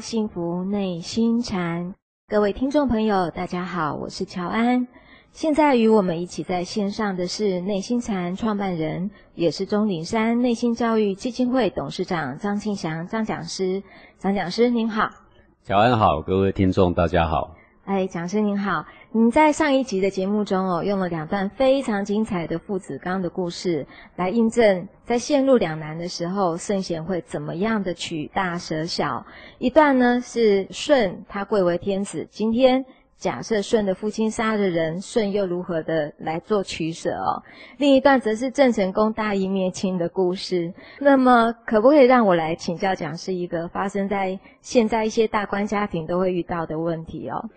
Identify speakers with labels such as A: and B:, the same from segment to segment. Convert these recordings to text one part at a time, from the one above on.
A: 幸福内心禅，各位听众朋友，大家好，我是乔安。现在与我们一起在线上的是内心禅创办人，也是钟鼎山内心教育基金会董事长张庆祥张讲师。张讲师您好，
B: 乔安好，各位听众大家好。
A: 哎，讲师您好，你在上一集的节目中哦，用了两段非常精彩的父子纲的故事来印证，在陷入两难的时候，圣贤会怎么样的取大舍小。一段呢是舜，他贵为天子，今天假设舜的父亲杀了人，舜又如何的来做取舍哦？另一段则是郑成功大义灭亲的故事。那么，可不可以让我来请教讲师一个发生在现在一些大官家庭都会遇到的问题哦？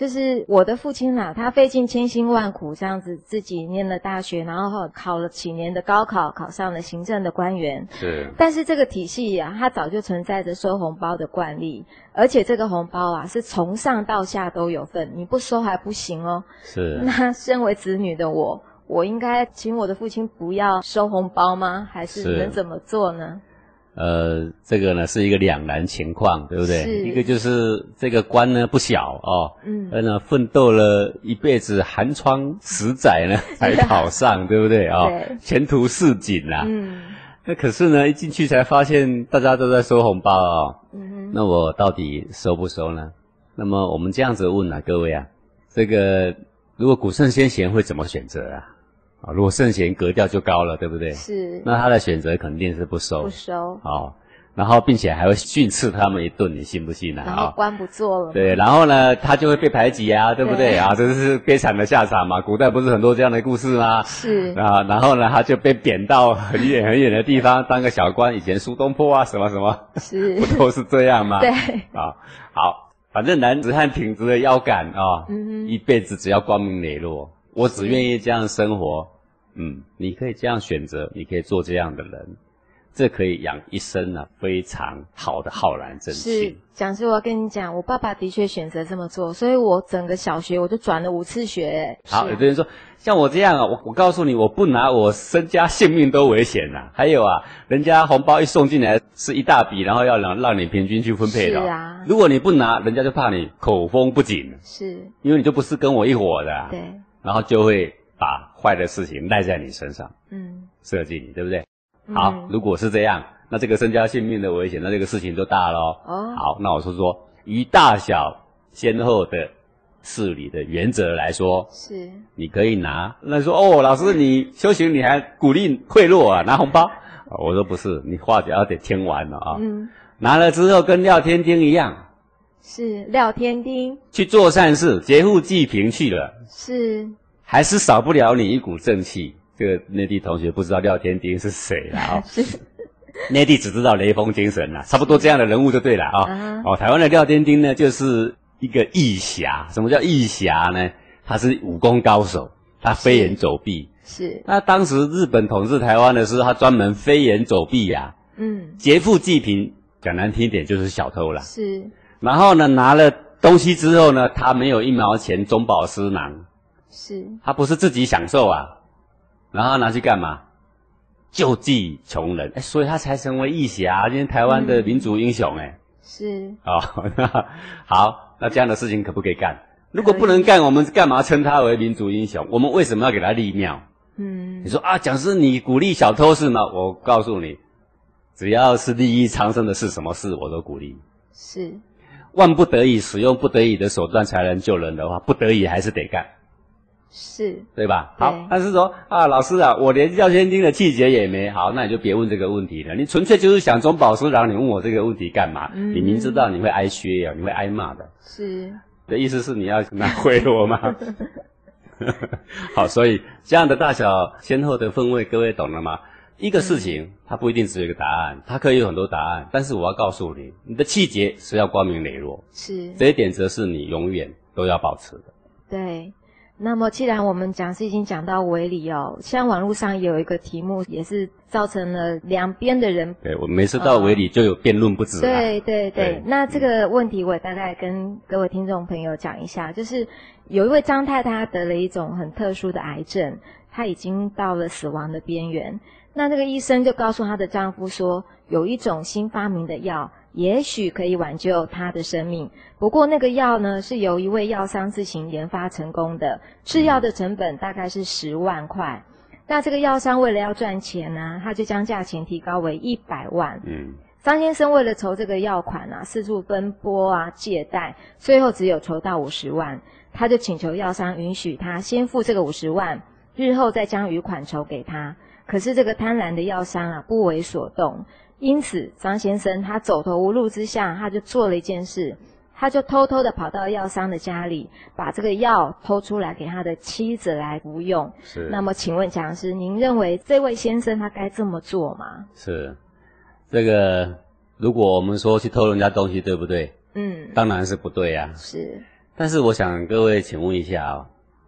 A: 就是我的父亲啦，他费尽千辛万苦这样子自己念了大学，然后考了几年的高考，考上了行政的官员。
B: 是。
A: 但是这个体系呀、啊，它早就存在着收红包的惯例，而且这个红包啊是从上到下都有份，你不收还不行哦。
B: 是。
A: 那身为子女的我，我应该请我的父亲不要收红包吗？还是能怎么做呢？
B: 呃，这个呢是一个两难情况，对不对？一个就是这个官呢不小哦，嗯，呃呢奋斗了一辈子寒窗十载呢 才考上，对不对啊？哦、前途似锦呐。嗯。那可是呢一进去才发现大家都在收红包哦。嗯哼。那我到底收不收呢？那么我们这样子问啊，各位啊，这个如果古圣先贤会怎么选择啊？啊，如果圣贤格调就高了，对不对？是。那他的选择肯定是不收。不收。好，然后并且还会训斥他们一顿，你信不信？然后
A: 官不做了。
B: 对，然后呢，他就会被排挤啊，对不对？对啊，这是悲惨的下场嘛。古代不是很多这样的故事吗？是。啊，然后呢，他就被贬到很远很远的地方当个小官，以前苏东坡啊，什么什么，是，不都是这样吗？对。啊，好，反正男子汉挺直的腰杆啊，嗯，一辈子只要光明磊落。我只愿意这样生活，嗯，你可以这样选择，你可以做这样的人，这可以养一生啊，非常好的浩然正气。是，讲师，我要跟你讲，我爸爸的确选择这么做，所以我整个小学我就转了五次学。好，有的人说，像我这样啊，我我告诉你，我不拿，我身家性命都危险了。还有啊，人家红包一送进来是一大笔，然后要让让你平均去分配的。是啊。如果你不拿，人家就怕你口风不紧。是。因为你就不是跟我一伙的。对。然后就会把坏的事情赖在你身上，嗯，设计你，对不对？好，嗯、如果是这样，那这个身家性命的危险，那这个事情就大了哦。好，那我说说，以大小先后的事理的原则来说，是，你可以拿。那说哦，老师，你修行你还鼓励贿赂啊，拿红包？我说不是，你话只要得听完了啊。嗯，拿了之后跟廖天丁一样。
A: 是廖天丁
B: 去做善事，劫富济贫去了，
A: 是
B: 还是少不了你一股正气。这个内地同学不知道廖天丁是谁了啊？是内地只知道雷锋精神了，差不多这样的人物就对了啊。Uh. 哦，台湾的廖天丁呢，就是一个义侠。什么叫义侠呢？他是武功高手，他飞檐走壁。是。那当时日本统治台湾的时候，他专门飞檐走壁呀。嗯。劫富济贫，讲难听一点就是小偷了。是。然后呢，拿了东西之后呢，他没有一毛钱中饱私囊，是，他不是自己享受啊，然后拿去干嘛？救济穷人，哎，所以他才成为义侠，今天台湾的民族英雄，哎，是，哦，那 好，那这样的事情可不可以干？如果不能干，我们干嘛称他为民族英雄？我们为什么要给他立庙？嗯，你说啊，讲师你鼓励小偷是吗？我告诉你，只要是利益苍生的事，什么事我都鼓励，是。万不得已使用不得已的手段才能救人的话，不得已还是得干，是对吧？好，但是说啊，老师啊，我连廖添丁的气节也没好，那你就别问这个问题了。你纯粹就是想中饱私囊，你问我这个问题干嘛？嗯、你明知道你会挨削呀，你会挨骂的。是。的意思是你要拿贿赂吗？好，所以这样的大小先后的分位，各位懂了吗？一个事情，它不一定只有一个答案，它可以有很多答案。但是我要告诉你，你的气节是要光明磊落，是这一点，则是你永远都要保持的。
A: 对。那么，既然我们讲是已经讲到为理哦，像网络上有一个题目，也是造成了两边的人。
B: 对，我每次到为理就有辩论不止，啊。
A: 对对对，对。那这个问题，我也大概跟各位听众朋友讲一下，就是有一位张太太，她得了一种很特殊的癌症，她已经到了死亡的边缘。那这个医生就告诉她的丈夫说，有一种新发明的药，也许可以挽救她的生命。不过那个药呢，是由一位药商自行研发成功的，制药的成本大概是十万块。那这个药商为了要赚钱呢、啊，他就将价钱提高为一百万。嗯。张先生为了筹这个药款啊，四处奔波啊，借贷，最后只有筹到五十万。他就请求药商允许他先付这个五十万，日后再将余款筹给他。可是这个贪婪的药商啊，不为所动。因此，张先生他走投无路之下，他就做了一件事，他就偷偷的跑到药商的家里，把这个药偷出来给他的妻子来服用。
B: 是。
A: 那么，请问讲师，您认为这位先生他该这么做吗？
B: 是。这个，如果我们说去偷人家东西，对不对？嗯，当然是不对呀、啊。
A: 是，
B: 但是我想各位，请问一下啊、哦，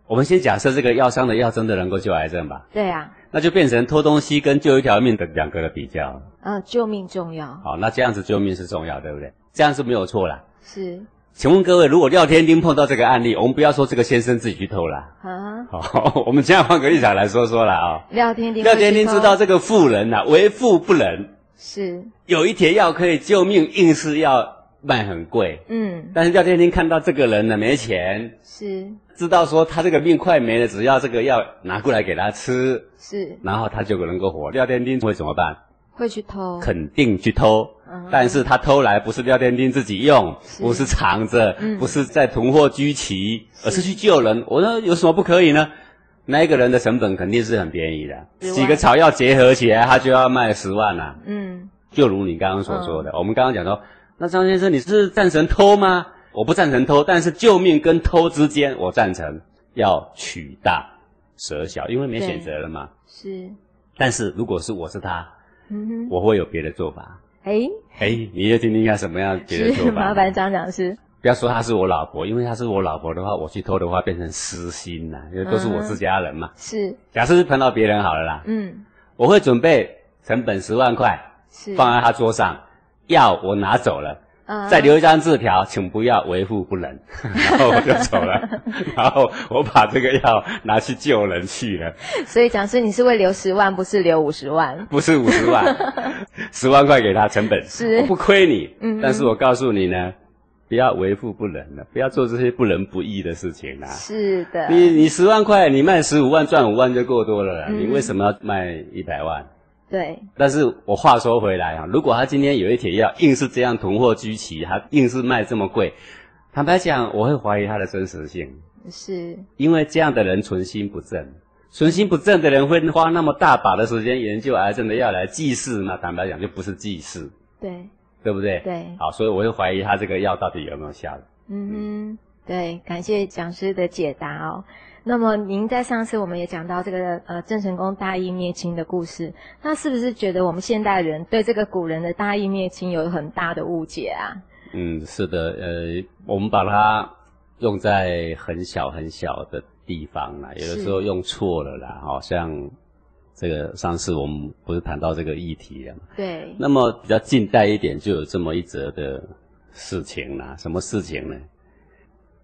B: 我们先假设这个药商的药真的能够救癌症吧？
A: 对啊。
B: 那就变成偷东西跟救一条命的两个的比较。
A: 嗯、呃，救命重要。
B: 好，那这样子救命是重要，对不对？这样是没有错啦。
A: 是。
B: 请问各位，如果廖天丁碰到这个案例，我们不要说这个先生自己去偷啦。啊。好，我们这样换个立场来说说了啊、哦。
A: 廖天丁。
B: 廖天丁知道这个妇人呐、啊，为富不仁。
A: 是
B: 有一帖药可以救命，硬是要卖很贵。嗯，但是廖天丁看到这个人呢没钱，
A: 是
B: 知道说他这个命快没了，只要这个药拿过来给他吃，
A: 是，
B: 然后他就能够活。廖天丁会怎么办？
A: 会去偷，
B: 肯定去偷。嗯，但是他偷来不是廖天丁自己用，是不是藏着，嗯，不是在囤货居奇，而是去救人。我说有什么不可以呢？那一个人的成本肯定是很便宜的，几个草药结合起来，他就要卖十万呐、啊。嗯，就如你刚刚所说的，嗯、我们刚刚讲说，那张先生你是赞成偷吗？我不赞成偷，但是救命跟偷之间，我赞成要取大舍小，因为没选择了嘛。
A: 是，
B: 但是如果是我是他，嗯哼，我会有别的做法。
A: 哎
B: 哎，你就听听看什么样别的做法？
A: 麻烦张讲师。
B: 不要说她是我老婆，因为她是我老婆的话，我去偷的话变成私心呐，因为都是我自家人嘛。
A: 嗯、是。
B: 假设是碰到别人好了啦。嗯。我会准备成本十万块，是放在他桌上，药我拿走了，嗯、再留一张字条，请不要为富不仁，然后我就走了，然后我把这个药拿去救人去了。
A: 所以讲师，你是为留十万，不是留五十万？
B: 不是五十万，十万块给他成本，是我不亏你。嗯。但是我告诉你呢。不要为富不仁了，不要做这些不仁不义的事情啦。
A: 是的，
B: 你你十万块，你卖十五万赚五万就够多了啦。嗯、你为什么要卖一百万？
A: 对。
B: 但是我话说回来啊，如果他今天有一帖药硬是这样囤货居奇，他硬是卖这么贵，坦白讲，我会怀疑他的真实性。
A: 是。因
B: 为这样的人存心不正，存心不正的人会花那么大把的时间研究癌症的药来祭祀，那坦白讲就不是祭祀。
A: 对。
B: 对不对？
A: 对，
B: 好，所以我会怀疑他这个药到底有没有效。
A: 嗯哼，对，感谢讲师的解答哦。那么您在上次我们也讲到这个呃郑成功大义灭亲的故事，那是不是觉得我们现代人对这个古人的大义灭亲有很大的误解啊？
B: 嗯，是的，呃，我们把它用在很小很小的地方啦，有的时候用错了啦，好像。这个上次我们不是谈到这个议题了吗？
A: 对。那
B: 么比较近代一点，就有这么一则的事情啦。什么事情呢？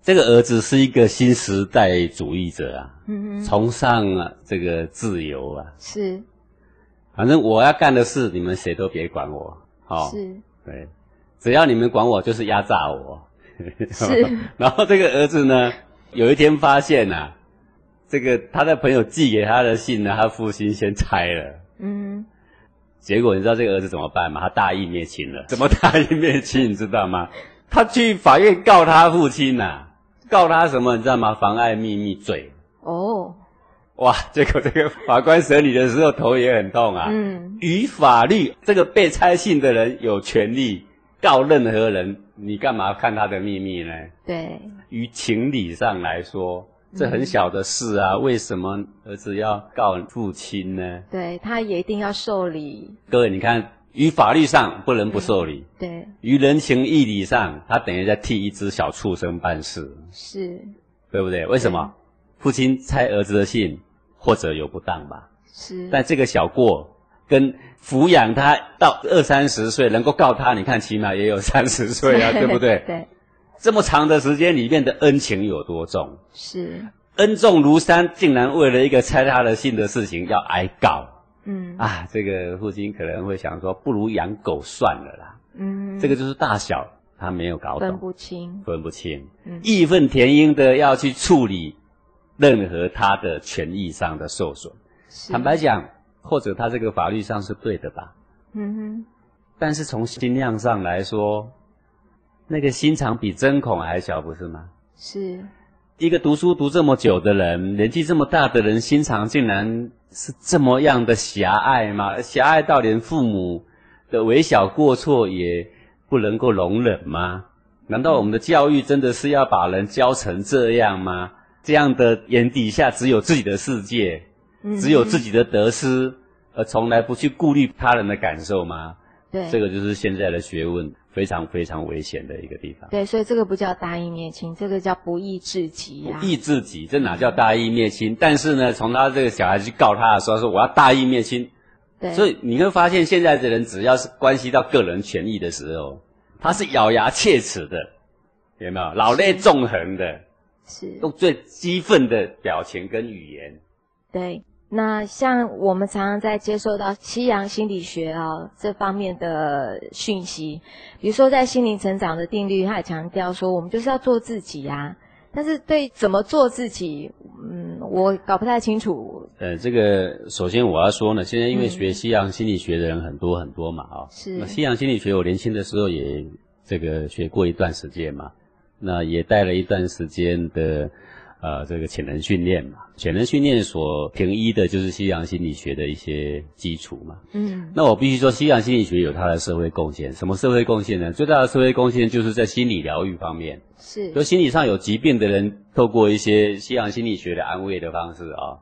B: 这个儿子是一个新时代主义者啊，嗯哼，崇尚啊这个自由啊。
A: 是。
B: 反正我要干的事，你们谁都别管我。哦。
A: 是。
B: 对。只要你们管我，就是压榨我。
A: 是。
B: 然后这个儿子呢，有一天发现啊。这个他的朋友寄给他的信呢，他父亲先拆了。嗯，结果你知道这个儿子怎么办吗？他大义灭亲了。怎么大义灭亲？你知道吗？他去法院告他父亲呐、啊，告他什么？你知道吗？妨碍秘密罪。哦，哇！结果这个法官审理的时候头也很痛啊。嗯，于法律，这个被拆信的人有权利告任何人，你干嘛看他的秘密呢？
A: 对。
B: 于情理上来说。这很小的事啊，嗯、为什么儿子要告父亲呢？
A: 对，他也一定要受理。
B: 各位，你看，于法律上不能不受理。
A: 对。
B: 于人情义理上，他等于在替一只小畜生办事。
A: 是。
B: 对不对？为什么？父亲拆儿子的信，或者有不当吧？
A: 是。
B: 但这个小过，跟抚养他到二三十岁能够告他，你看起码也有 三十岁啊，对不对？
A: 对。
B: 这么长的时间里面的恩情有多重？
A: 是
B: 恩重如山，竟然为了一个拆他的信的事情要挨告。嗯啊，这个父亲可能会想说，不如养狗算了啦。嗯，这个就是大小他没有搞懂，
A: 分不清，
B: 分不清，嗯，义愤填膺的要去处理任何他的权益上的受损。坦白讲，或者他这个法律上是对的吧？嗯哼。但是从心量上来说，那个心肠比针孔还小，不是吗？
A: 是。
B: 一个读书读这么久的人，年纪这么大的人，心肠竟然是这么样的狭隘吗？狭隘到连父母的微小过错也不能够容忍吗？难道我们的教育真的是要把人教成这样吗？这样的眼底下只有自己的世界，只有自己的得失，而从来不去顾虑他人的感受吗？
A: 对，
B: 这个就是现在的学问。非常非常危险的一个地方。
A: 对，所以这个不叫大义灭亲，这个叫不义至极啊。
B: 不义至极，这哪叫大义灭亲？但是呢，从他这个小孩去告他的时候，说我要大义灭亲。
A: 对。
B: 所以你会发现，现在的人只要是关系到个人权益的时候，他是咬牙切齿的，有没有？老泪纵横的，
A: 是
B: 用最激愤的表情跟语言。
A: 对。那像我们常常在接受到西洋心理学啊这方面的讯息，比如说在心灵成长的定律，它也强调说，我们就是要做自己啊。但是对怎么做自己，嗯，我搞不太清楚。
B: 呃，这个首先我要说呢，现在因为学西洋心理学的人很多很多嘛，啊、嗯，
A: 是。
B: 那西洋心理学我年轻的时候也这个学过一段时间嘛，那也带了一段时间的。呃，这个潜能训练嘛，潜能训练所平依的就是西洋心理学的一些基础嘛。嗯，那我必须说，西洋心理学有它的社会贡献。什么社会贡献呢？最大的社会贡献就是在心理疗愈方面。
A: 是，
B: 就心理上有疾病的人，透过一些西洋心理学的安慰的方式啊，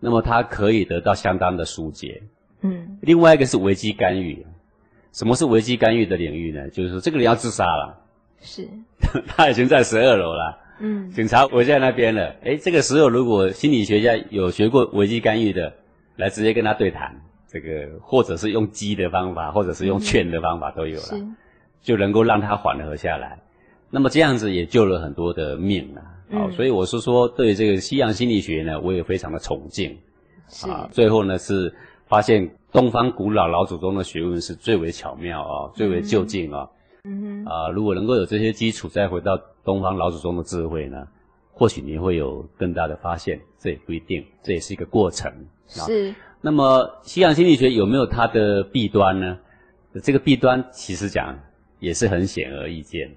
B: 那么他可以得到相当的疏解。嗯，另外一个是危机干预。什么是危机干预的领域呢？就是说，这个人要自杀了，
A: 是，
B: 他已经在十二楼了。嗯，警察围在那边了。哎，这个时候如果心理学家有学过危机干预的，来直接跟他对谈，这个或者是用激的方法，或者是用劝的方法都有了，嗯、就能够让他缓和下来。那么这样子也救了很多的命啊。好、嗯，所以我是说，对于这个西洋心理学呢，我也非常的崇敬。是啊，最后呢是发现东方古老老祖宗的学问是最为巧妙啊，最为究竟啊。嗯哼，啊，如果能够有这些基础，再回到。东方老祖宗的智慧呢，或许你会有更大的发现，这也不一定，这也是一个过程。
A: 是。
B: 那么西洋心理学有没有它的弊端呢？这个弊端其实讲也是很显而易见，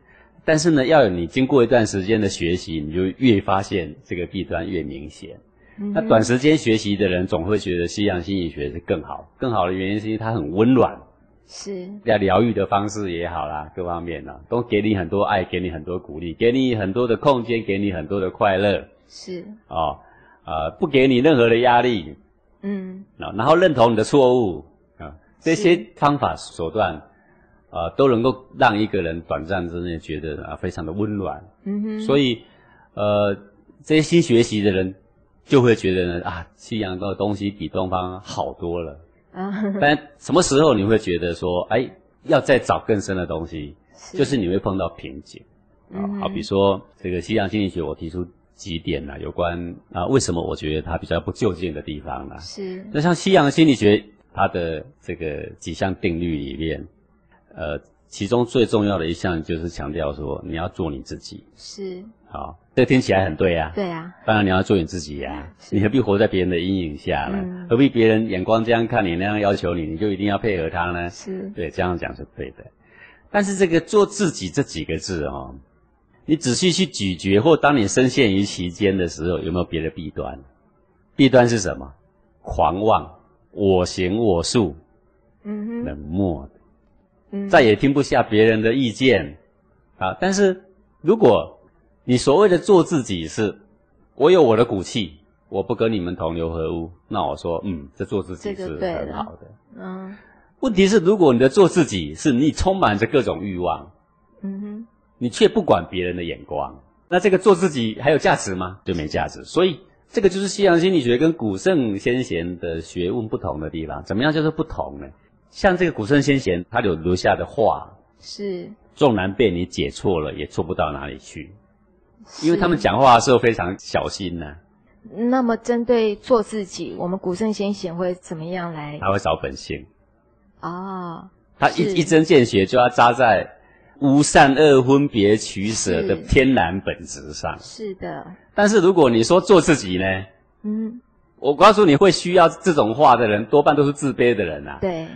B: 但是呢，要有你经过一段时间的学习，你就越发现这个弊端越明显。嗯。那短时间学习的人总会觉得西洋心理学是更好，更好的原因是因为它很温暖。
A: 是
B: 要疗愈的方式也好啦，各方面呢，都给你很多爱，给你很多鼓励，给你很多的空间，给你很多的快乐。
A: 是
B: 哦，呃，不给你任何的压力。嗯，然后认同你的错误啊，这些方法手段啊、呃，都能够让一个人短暂之内觉得啊，非常的温暖。嗯哼，所以呃，这些新学习的人就会觉得呢，啊，西洋的东西比东方好多了。但什么时候你会觉得说，哎，要再找更深的东西，是就是你会碰到瓶颈啊。好比说，这个西洋心理学，我提出几点呢，有关啊，为什么我觉得它比较不就近的地方呢？
A: 是。
B: 那像西洋心理学，它的这个几项定律里面，呃，其中最重要的一项就是强调说，你要做你自己。
A: 是。
B: 好。这听起来很对啊，
A: 对啊，
B: 当然你要做你自己呀、啊，你何必活在别人的阴影下呢？嗯、何必别人眼光这样看你，那样要求你，你就一定要配合他呢？
A: 是，
B: 对，这样讲是对的。但是这个做自己这几个字哦，你仔细去咀嚼，或当你深陷于其间的时候，有没有别的弊端？弊端是什么？狂妄、我行我素，嗯哼，冷漠，嗯，再也听不下别人的意见啊。但是如果你所谓的做自己是，我有我的骨气，我不跟你们同流合污。那我说，嗯，这做自己是很好的。嗯，问题是，如果你的做自己是你充满着各种欲望，嗯哼，你却不管别人的眼光，那这个做自己还有价值吗？就没价值。所以，这个就是西洋心理学跟古圣先贤的学问不同的地方。怎么样叫做不同呢？像这个古圣先贤，他有留下的话是，纵然被你解错了，也错不到哪里去。因为他们讲话的时候非常小心呢、啊。
A: 那么，针对做自己，我们古圣先贤会怎么样来？
B: 他会找本性。
A: 哦，
B: 他一一针见血就要扎在无善恶分别取舍的天然本质上。
A: 是的。
B: 但是如果你说做自己呢？嗯，我告诉你会需要这种话的人，多半都是自卑的人啊。
A: 对。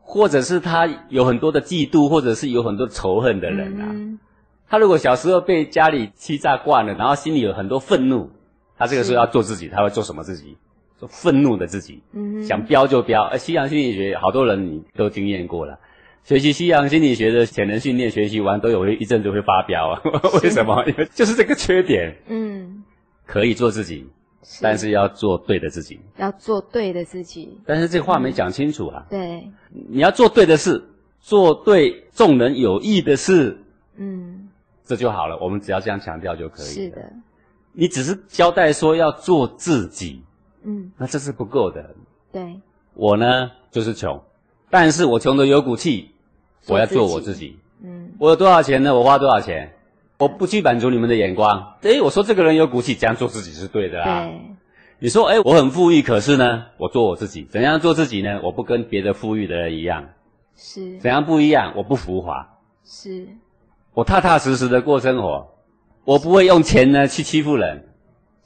B: 或者是他有很多的嫉妒，或者是有很多仇恨的人啊。嗯、他如果小时候被家里欺诈惯了，然后心里有很多愤怒，他这个时候要做自己，他会做什么自己？做愤怒的自己。嗯。想飙就飙。而西洋心理学好多人你都经验过了，学习西洋心理学的潜能训练，学习完都有一阵子会发飙啊。为什么？因 为就是这个缺点。嗯。可以做自己。但是要做对的自己，
A: 要做对的自己。
B: 但是这话没讲清楚啊。
A: 嗯、对，
B: 你要做对的事，做对众人有益的事，嗯，这就好了。我们只要这样强调就可以了。
A: 是的，
B: 你只是交代说要做自己，嗯，那这是不够的。
A: 对，
B: 我呢就是穷，但是我穷得有骨气，我要做我自己。嗯，我有多少钱呢？我花多少钱？我不去满足你们的眼光。诶，我说这个人有骨气，这样做自己是对的啊。对。你说，诶，我很富裕，可是呢，我做我自己。怎样做自己呢？我不跟别的富裕的人一样。
A: 是。
B: 怎样不一样？我不浮华。
A: 是。
B: 我踏踏实实的过生活，我不会用钱呢去欺负人。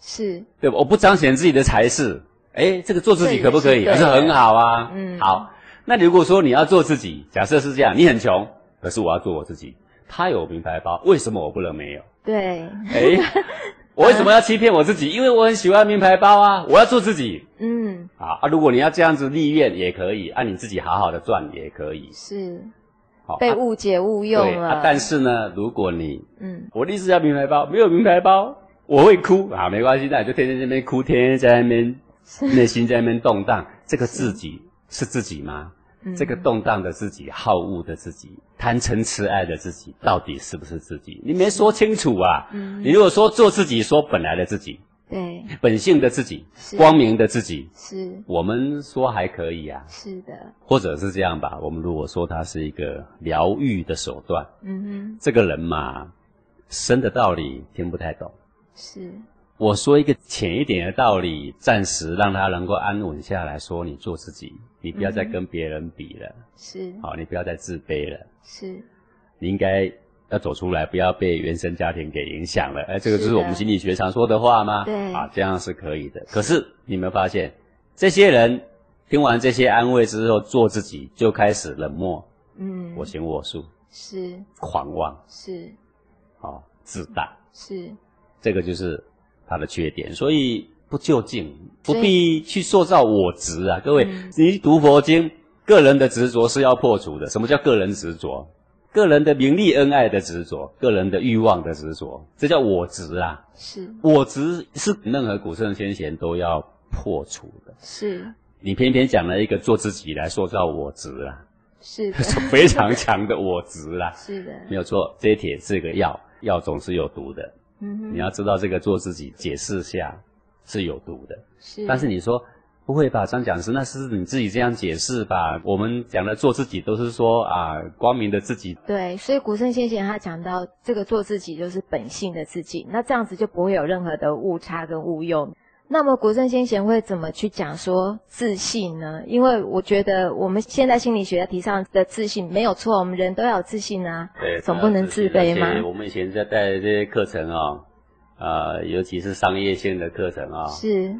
A: 是。
B: 对吧？我不彰显自己的才识。诶，这个做自己可不可以？可是很好啊。嗯。好。那如果说你要做自己，假设是这样，你很穷，可是我要做我自己。他有名牌包，为什么我不能没有？
A: 对，
B: 哎，我为什么要欺骗我自己？因为我很喜欢名牌包啊！我要做自己。嗯，啊啊！如果你要这样子立愿也可以，按、啊、你自己好好的赚也可以。
A: 是，好被误解误用了。
B: 啊、但是呢，如果你，嗯，我的意思要名牌包，没有名牌包，我会哭啊！没关系，那你就天天在那边哭，天天在那边内心在那边动荡。这个自己是，是自己吗？这个动荡的自己、好恶的自己、贪嗔痴爱的自己，到底是不是自己？你没说清楚啊！嗯，你如果说做自己，说本来的自己，
A: 对，
B: 本性的自己，光明的自己，是，我们说还可以啊。
A: 是的，
B: 或者是这样吧，我们如果说它是一个疗愈的手段，嗯哼，这个人嘛，深的道理听不太懂，
A: 是。
B: 我说一个浅一点的道理，暂时让他能够安稳下来说，你做自己，你不要再跟别人比了，
A: 是，
B: 好，你不要再自卑了，
A: 是，
B: 你应该要走出来，不要被原生家庭给影响了，哎，这个就是我们心理学常说的话吗？
A: 对，
B: 啊，这样是可以的。可是你有没有发现，这些人听完这些安慰之后，做自己就开始冷漠，嗯，我行我素，
A: 是，
B: 狂妄，
A: 是，
B: 好，自大，
A: 是，
B: 这个就是。他的缺点，所以不究竟，不必去塑造我执啊！各位，嗯、你读佛经，个人的执着是要破除的。什么叫个人执着？个人的名利恩爱的执着，个人的欲望的执着，这叫我执啊！
A: 是，我
B: 执是任何古圣先贤都要破除的。
A: 是，
B: 你偏偏讲了一个做自己来塑造我执啊！
A: 是的，
B: 非常强的我执啦！
A: 是的，
B: 没有错，这一帖是个药，药总是有毒的。嗯你要知道这个做自己解释下是有毒的，
A: 是。
B: 但是你说不会吧，张讲师，那是你自己这样解释吧？我们讲的做自己都是说啊，光明的自己。
A: 对，所以古圣先贤他讲到这个做自己就是本性的自己，那这样子就不会有任何的误差跟误用。那么古圣先贤会怎么去讲说自信呢？因为我觉得我们现在心理学提倡的自信没有错，我们人都要有自信啊，
B: 对，
A: 总不能自卑吗？
B: 我们以前在带这些课程啊、哦，呃，尤其是商业性的课程啊、哦，
A: 是。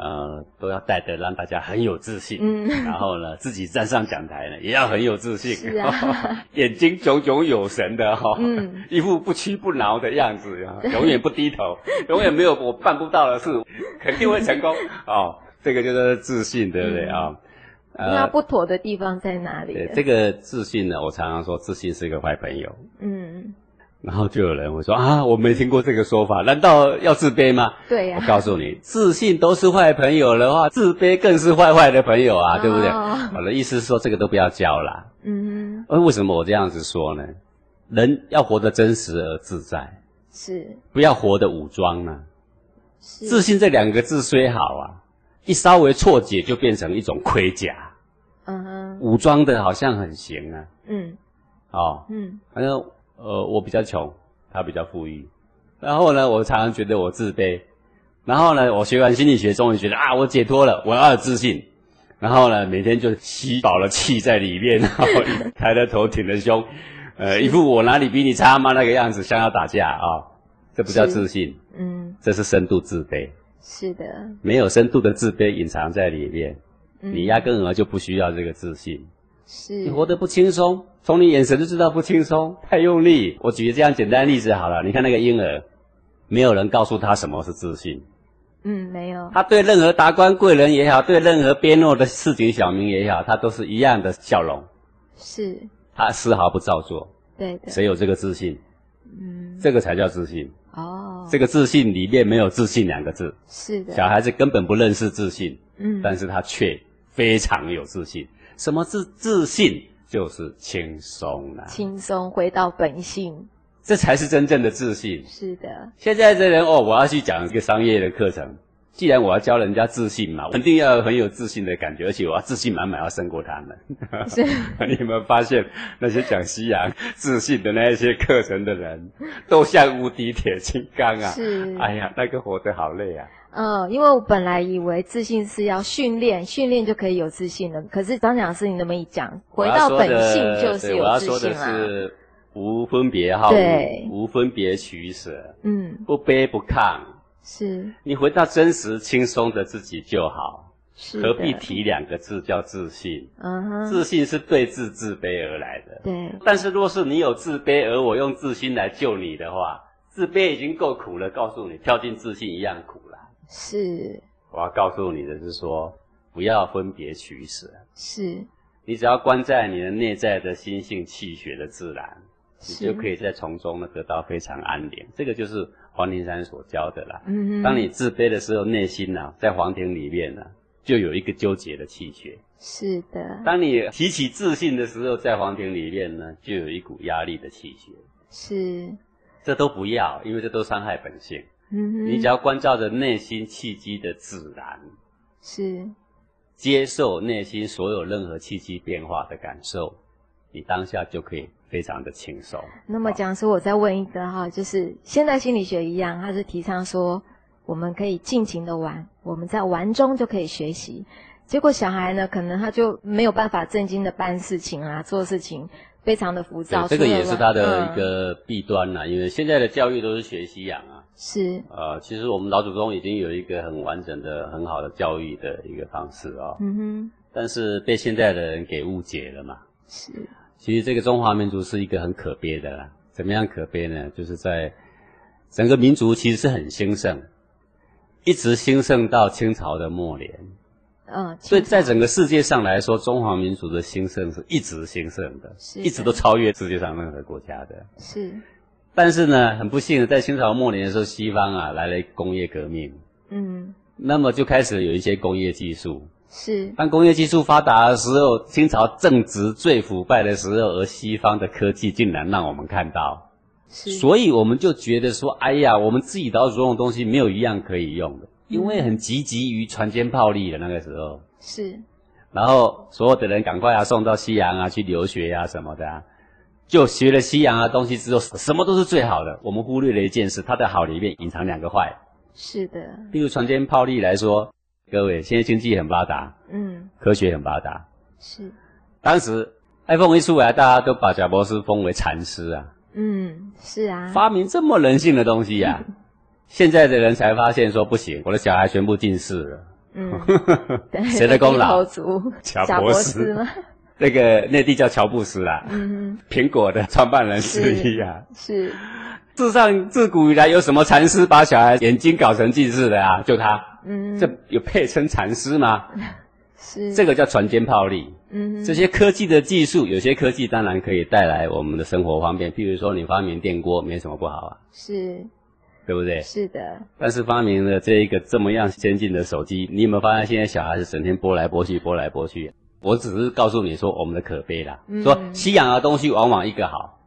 B: 呃，都要带的让大家很有自信，嗯，然后呢，自己站上讲台呢，也要很有自信，
A: 是啊，
B: 眼睛炯炯有神的哈，嗯，一副不屈不挠的样子，永远不低头，永远没有我办不到的事，肯定会成功，哦，这个就是自信，对不对？啊？
A: 那不妥的地方在哪里？
B: 对，这个自信呢，我常常说，自信是一个坏朋友，嗯。然后就有人会说啊，我没听过这个说法，难道要自卑吗？
A: 对呀、啊。
B: 我告诉你，自信都是坏朋友的话，自卑更是坏坏的朋友啊，哦、对不对？我的意思是说，这个都不要交啦。嗯哼。而为什么我这样子说呢？人要活得真实而自在，
A: 是。
B: 不要活得武装呢、啊。是。自信这两个字虽好啊，一稍微错解就变成一种盔甲。嗯哼。武装的好像很行啊。嗯。哦。嗯。反正。呃，我比较穷，他比较富裕，然后呢，我常常觉得我自卑，然后呢，我学完心理学，终于觉得啊，我解脱了，我要有自信，然后呢，每天就吸饱了气在里面，然后 抬着头挺着胸，呃，一副我哪里比你差吗？那个样子，像要打架啊、哦，这不叫自信，嗯，这是深度自卑，
A: 是的，
B: 没有深度的自卑隐藏在里面，嗯、你压根儿就不需要这个自信，
A: 是
B: 你活得不轻松，从你眼神就知道不轻松，太用力。我举个这样简单的例子好了，你看那个婴儿，没有人告诉他什么是自信。
A: 嗯，没有。
B: 他对任何达官贵人也好，对任何边落的市井小民也好，他都是一样的笑容。
A: 是。
B: 他丝毫不造作。
A: 对的。
B: 谁有这个自信？
A: 嗯。
B: 这个才叫自信。
A: 哦。
B: 这个自信里面没有自信两个字。
A: 是的。
B: 小孩子根本不认识自信。
A: 嗯。
B: 但是他却非常有自信。什么是自信？就是轻松了。
A: 轻松，回到本性。
B: 这才是真正的自信。
A: 是的。现
B: 在的人哦，我要去讲一个商业的课程。既然我要教人家自信嘛，肯定要有很有自信的感觉，而且我要自信满满，要胜过他们。是。你有没有发现那些讲西洋自信的那些课程的人，都像无敌铁金刚啊？
A: 是。
B: 哎呀，那个活得好累啊。
A: 嗯，因为我本来以为自信是要训练，训练就可以有自信了。可是张讲师，你那么一讲，回到本性就是有自信了。
B: 无分别好对，无分别取舍，嗯，不卑不亢，
A: 是。
B: 你回到真实轻松的自己就好，
A: 是。
B: 何必提两个字叫自信？
A: 嗯哼，
B: 自信是对自自卑而来的。
A: 对。
B: 但是若是你有自卑，而我用自信来救你的话，自卑已经够苦了，告诉你跳进自信一样苦了。
A: 是。
B: 我要告诉你的是说，不要分别取舍。
A: 是。你
B: 只要关在你的内在的心性气血的自然。你就可以在从中呢得到非常安宁，这个就是黄庭山所教的啦。嗯哼。当你自卑的时候，内心呢、啊、在黄庭里面呢、啊，就有一个纠结的气血。
A: 是的。
B: 当你提起自信的时候，在黄庭里面呢，就有一股压力的气血。
A: 是。
B: 这都不要，因为这都伤害本性。
A: 嗯哼。
B: 你只要关照着内心契机的自然。
A: 是。
B: 接受内心所有任何契机变化的感受，你当下就可以。非常的轻松。
A: 那么讲说，我再问一个哈，就是现代心理学一样，它是提倡说我们可以尽情的玩，我们在玩中就可以学习。结果小孩呢，可能他就没有办法正经的办事情啊，做事情非常的浮躁。
B: 这个也是他的一个弊端呐、嗯，因为现在的教育都是学习养啊。
A: 是。
B: 呃，其实我们老祖宗已经有一个很完整的、很好的教育的一个方式啊、哦。
A: 嗯哼。
B: 但是被现在的人给误解了嘛。
A: 是。
B: 其实这个中华民族是一个很可悲的啦，怎么样可悲呢？就是在整个民族其实是很兴盛，一直兴盛到清朝的末年。
A: 嗯，
B: 所以在整个世界上来说，中华民族的兴盛是一直兴盛的，是的，一直都超越世界上任何国家的。
A: 是。
B: 但是呢，很不幸的，在清朝末年的时候，西方啊来了工业革命。
A: 嗯。
B: 那么就开始有一些工业技术。
A: 是，
B: 当工业技术发达的时候，清朝正值最腐败的时候，而西方的科技竟然让我们看到，
A: 是，
B: 所以我们就觉得说，哎呀，我们自己老祖宗的东西没有一样可以用的，因为很积极于船坚炮利的那个时候，
A: 是，
B: 然后所有的人赶快要送到西洋啊去留学呀、啊、什么的、啊，就学了西洋的东西之后，什么都是最好的，我们忽略了一件事，它的好里面隐藏两个坏，
A: 是的，
B: 例如船坚炮利来说。各位，现在经济很发达，
A: 嗯，
B: 科学很发达，
A: 是。
B: 当时 iPhone 一出来，大家都把贾伯斯封为禅师啊，
A: 嗯，是啊，
B: 发明这么人性的东西呀、啊，现在的人才发现说不行，我的小孩全部近视了，
A: 嗯，
B: 谁的功劳？
A: 贾伯斯吗？
B: 那个内地叫乔布斯啦，
A: 嗯，
B: 苹果的创办人之一啊，
A: 是。
B: 世上自古以来有什么禅师把小孩眼睛搞成近视的啊？就他。
A: 嗯，
B: 这有配称禅师吗？
A: 是，
B: 这个叫船坚炮利。
A: 嗯，
B: 这些科技的技术，有些科技当然可以带来我们的生活方便。譬如说，你发明电锅，没什么不好啊。
A: 是，
B: 对不对？
A: 是的。
B: 但是发明了这一个这么样先进的手机，你有没有发现现在小孩子整天拨来拨去，拨来拨去？我只是告诉你说我们的可悲啦。嗯，说西洋的东西往往一个好，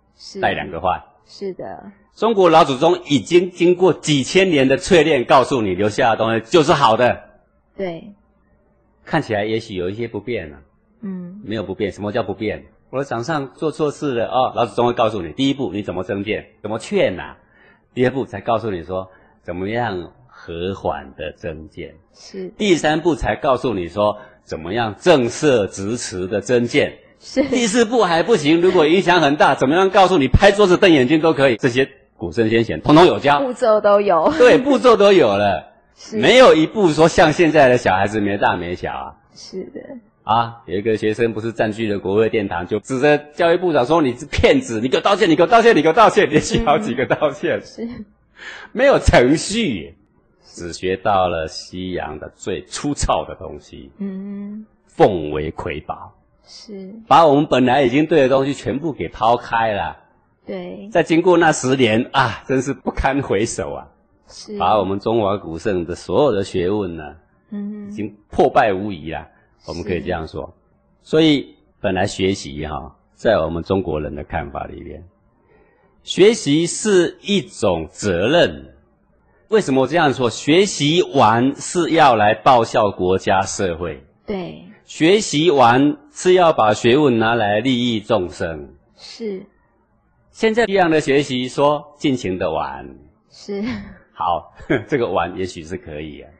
B: 带两个坏。
A: 是的。
B: 中国老祖宗已经经过几千年的淬炼，告诉你留下的东西就是好的。
A: 对，
B: 看起来也许有一些不变了。
A: 嗯，
B: 没有不变。什么叫不变？我的长上做错事了哦，老祖宗会告诉你：第一步你怎么增谏，怎么劝呐、啊；第二步才告诉你说怎么样和缓的增谏；
A: 是。
B: 第三步才告诉你说怎么样正色直持的真见。
A: 是
B: 第四步还不行，如果影响很大，怎么样告诉你拍桌子瞪眼睛都可以？这些古圣先贤统统有教，
A: 步骤都有。
B: 对，步骤都有了，是没有一步说像现在的小孩子没大没小啊。
A: 是的。
B: 啊，有一个学生不是占据了国会殿堂，就指着教育部长说：“你是骗子，你给我道歉，你给我道歉，你给我道歉，连续好几个道歉。嗯 ”是，没有程序，只学到了西洋的最粗糙的东西。嗯，奉为瑰宝，是把我们本来已经对的东西全部给抛开了。
A: 对，
B: 再经过那十年啊，真是不堪回首啊！是，把我们中华古圣的所有的学问呢，嗯，已经破败无遗了。我们可以这样说，所以本来学习哈，在我们中国人的看法里面，学习是一种责任。为什么我这样说？学习完是要来报效国家社会，
A: 对，
B: 学习完是要把学问拿来利益众生。
A: 是，
B: 现在一样的学习说尽情的玩，
A: 是，
B: 好，这个玩也许是可以啊。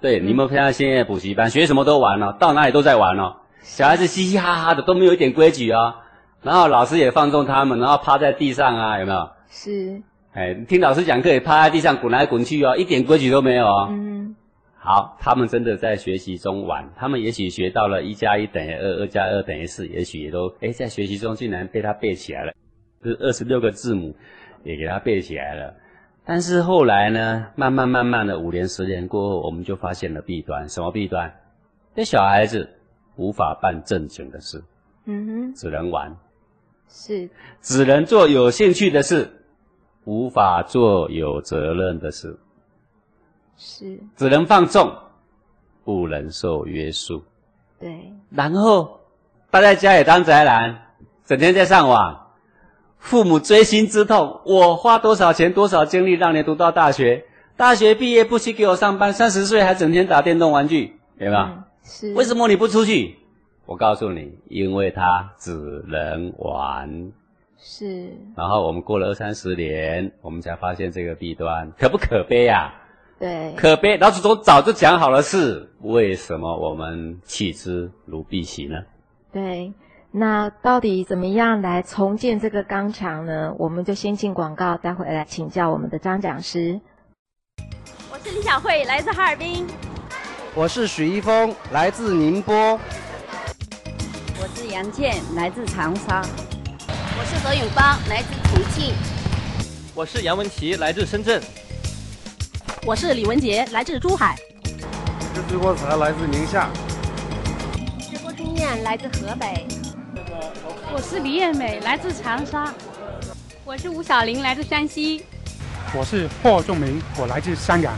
B: 对，你们培养现在补习班，学什么都玩了，到哪里都在玩哦。小孩子嘻嘻哈哈的，都没有一点规矩哦。然后老师也放纵他们，然后趴在地上啊，有没有？
A: 是。
B: 哎，听老师讲课也趴在地上滚来滚去哦，一点规矩都没有哦。嗯。好，他们真的在学习中玩，他们也许学到了一加一等于二，二加二等于四，也许也都哎在学习中竟然被他背起来了，这二十六个字母也给他背起来了。但是后来呢，慢慢慢慢的五年十年过后，我们就发现了弊端。什么弊端？这小孩子无法办正经的事，嗯哼，只能玩，
A: 是，
B: 只能做有兴趣的事，无法做有责任的事，
A: 是，
B: 只能放纵，不能受约束，
A: 对。
B: 然后待在家里当宅男，整天在上网。父母锥心之痛，我花多少钱、多少精力让你读到大学，大学毕业不去给我上班，三十岁还整天打电动玩具，对吧？嗯，是。为什么你不出去？我告诉你，因为他只能玩。
A: 是。
B: 然后我们过了二三十年，我们才发现这个弊端，可不可悲啊？
A: 对。
B: 可悲，老祖宗早就讲好了事，为什么我们弃之如敝屣呢？
A: 对。那到底怎么样来重建这个钢墙呢？我们就先进广告，待会来请教我们的张讲师。
C: 我是李小慧，来自哈尔滨。
D: 我是许一峰，来自宁波。
E: 我是杨倩，来自长沙。
F: 我是何永芳，来自重庆。
G: 我是杨文琪，来自深圳。
H: 我是李文杰，来自珠海。
I: 我是朱国才，来自宁夏。
J: 我是郭春燕，来自河北。
K: 我是李艳美，来自长沙。
L: 我是吴小玲，来自山西。
M: 我是霍仲明，我来自香港。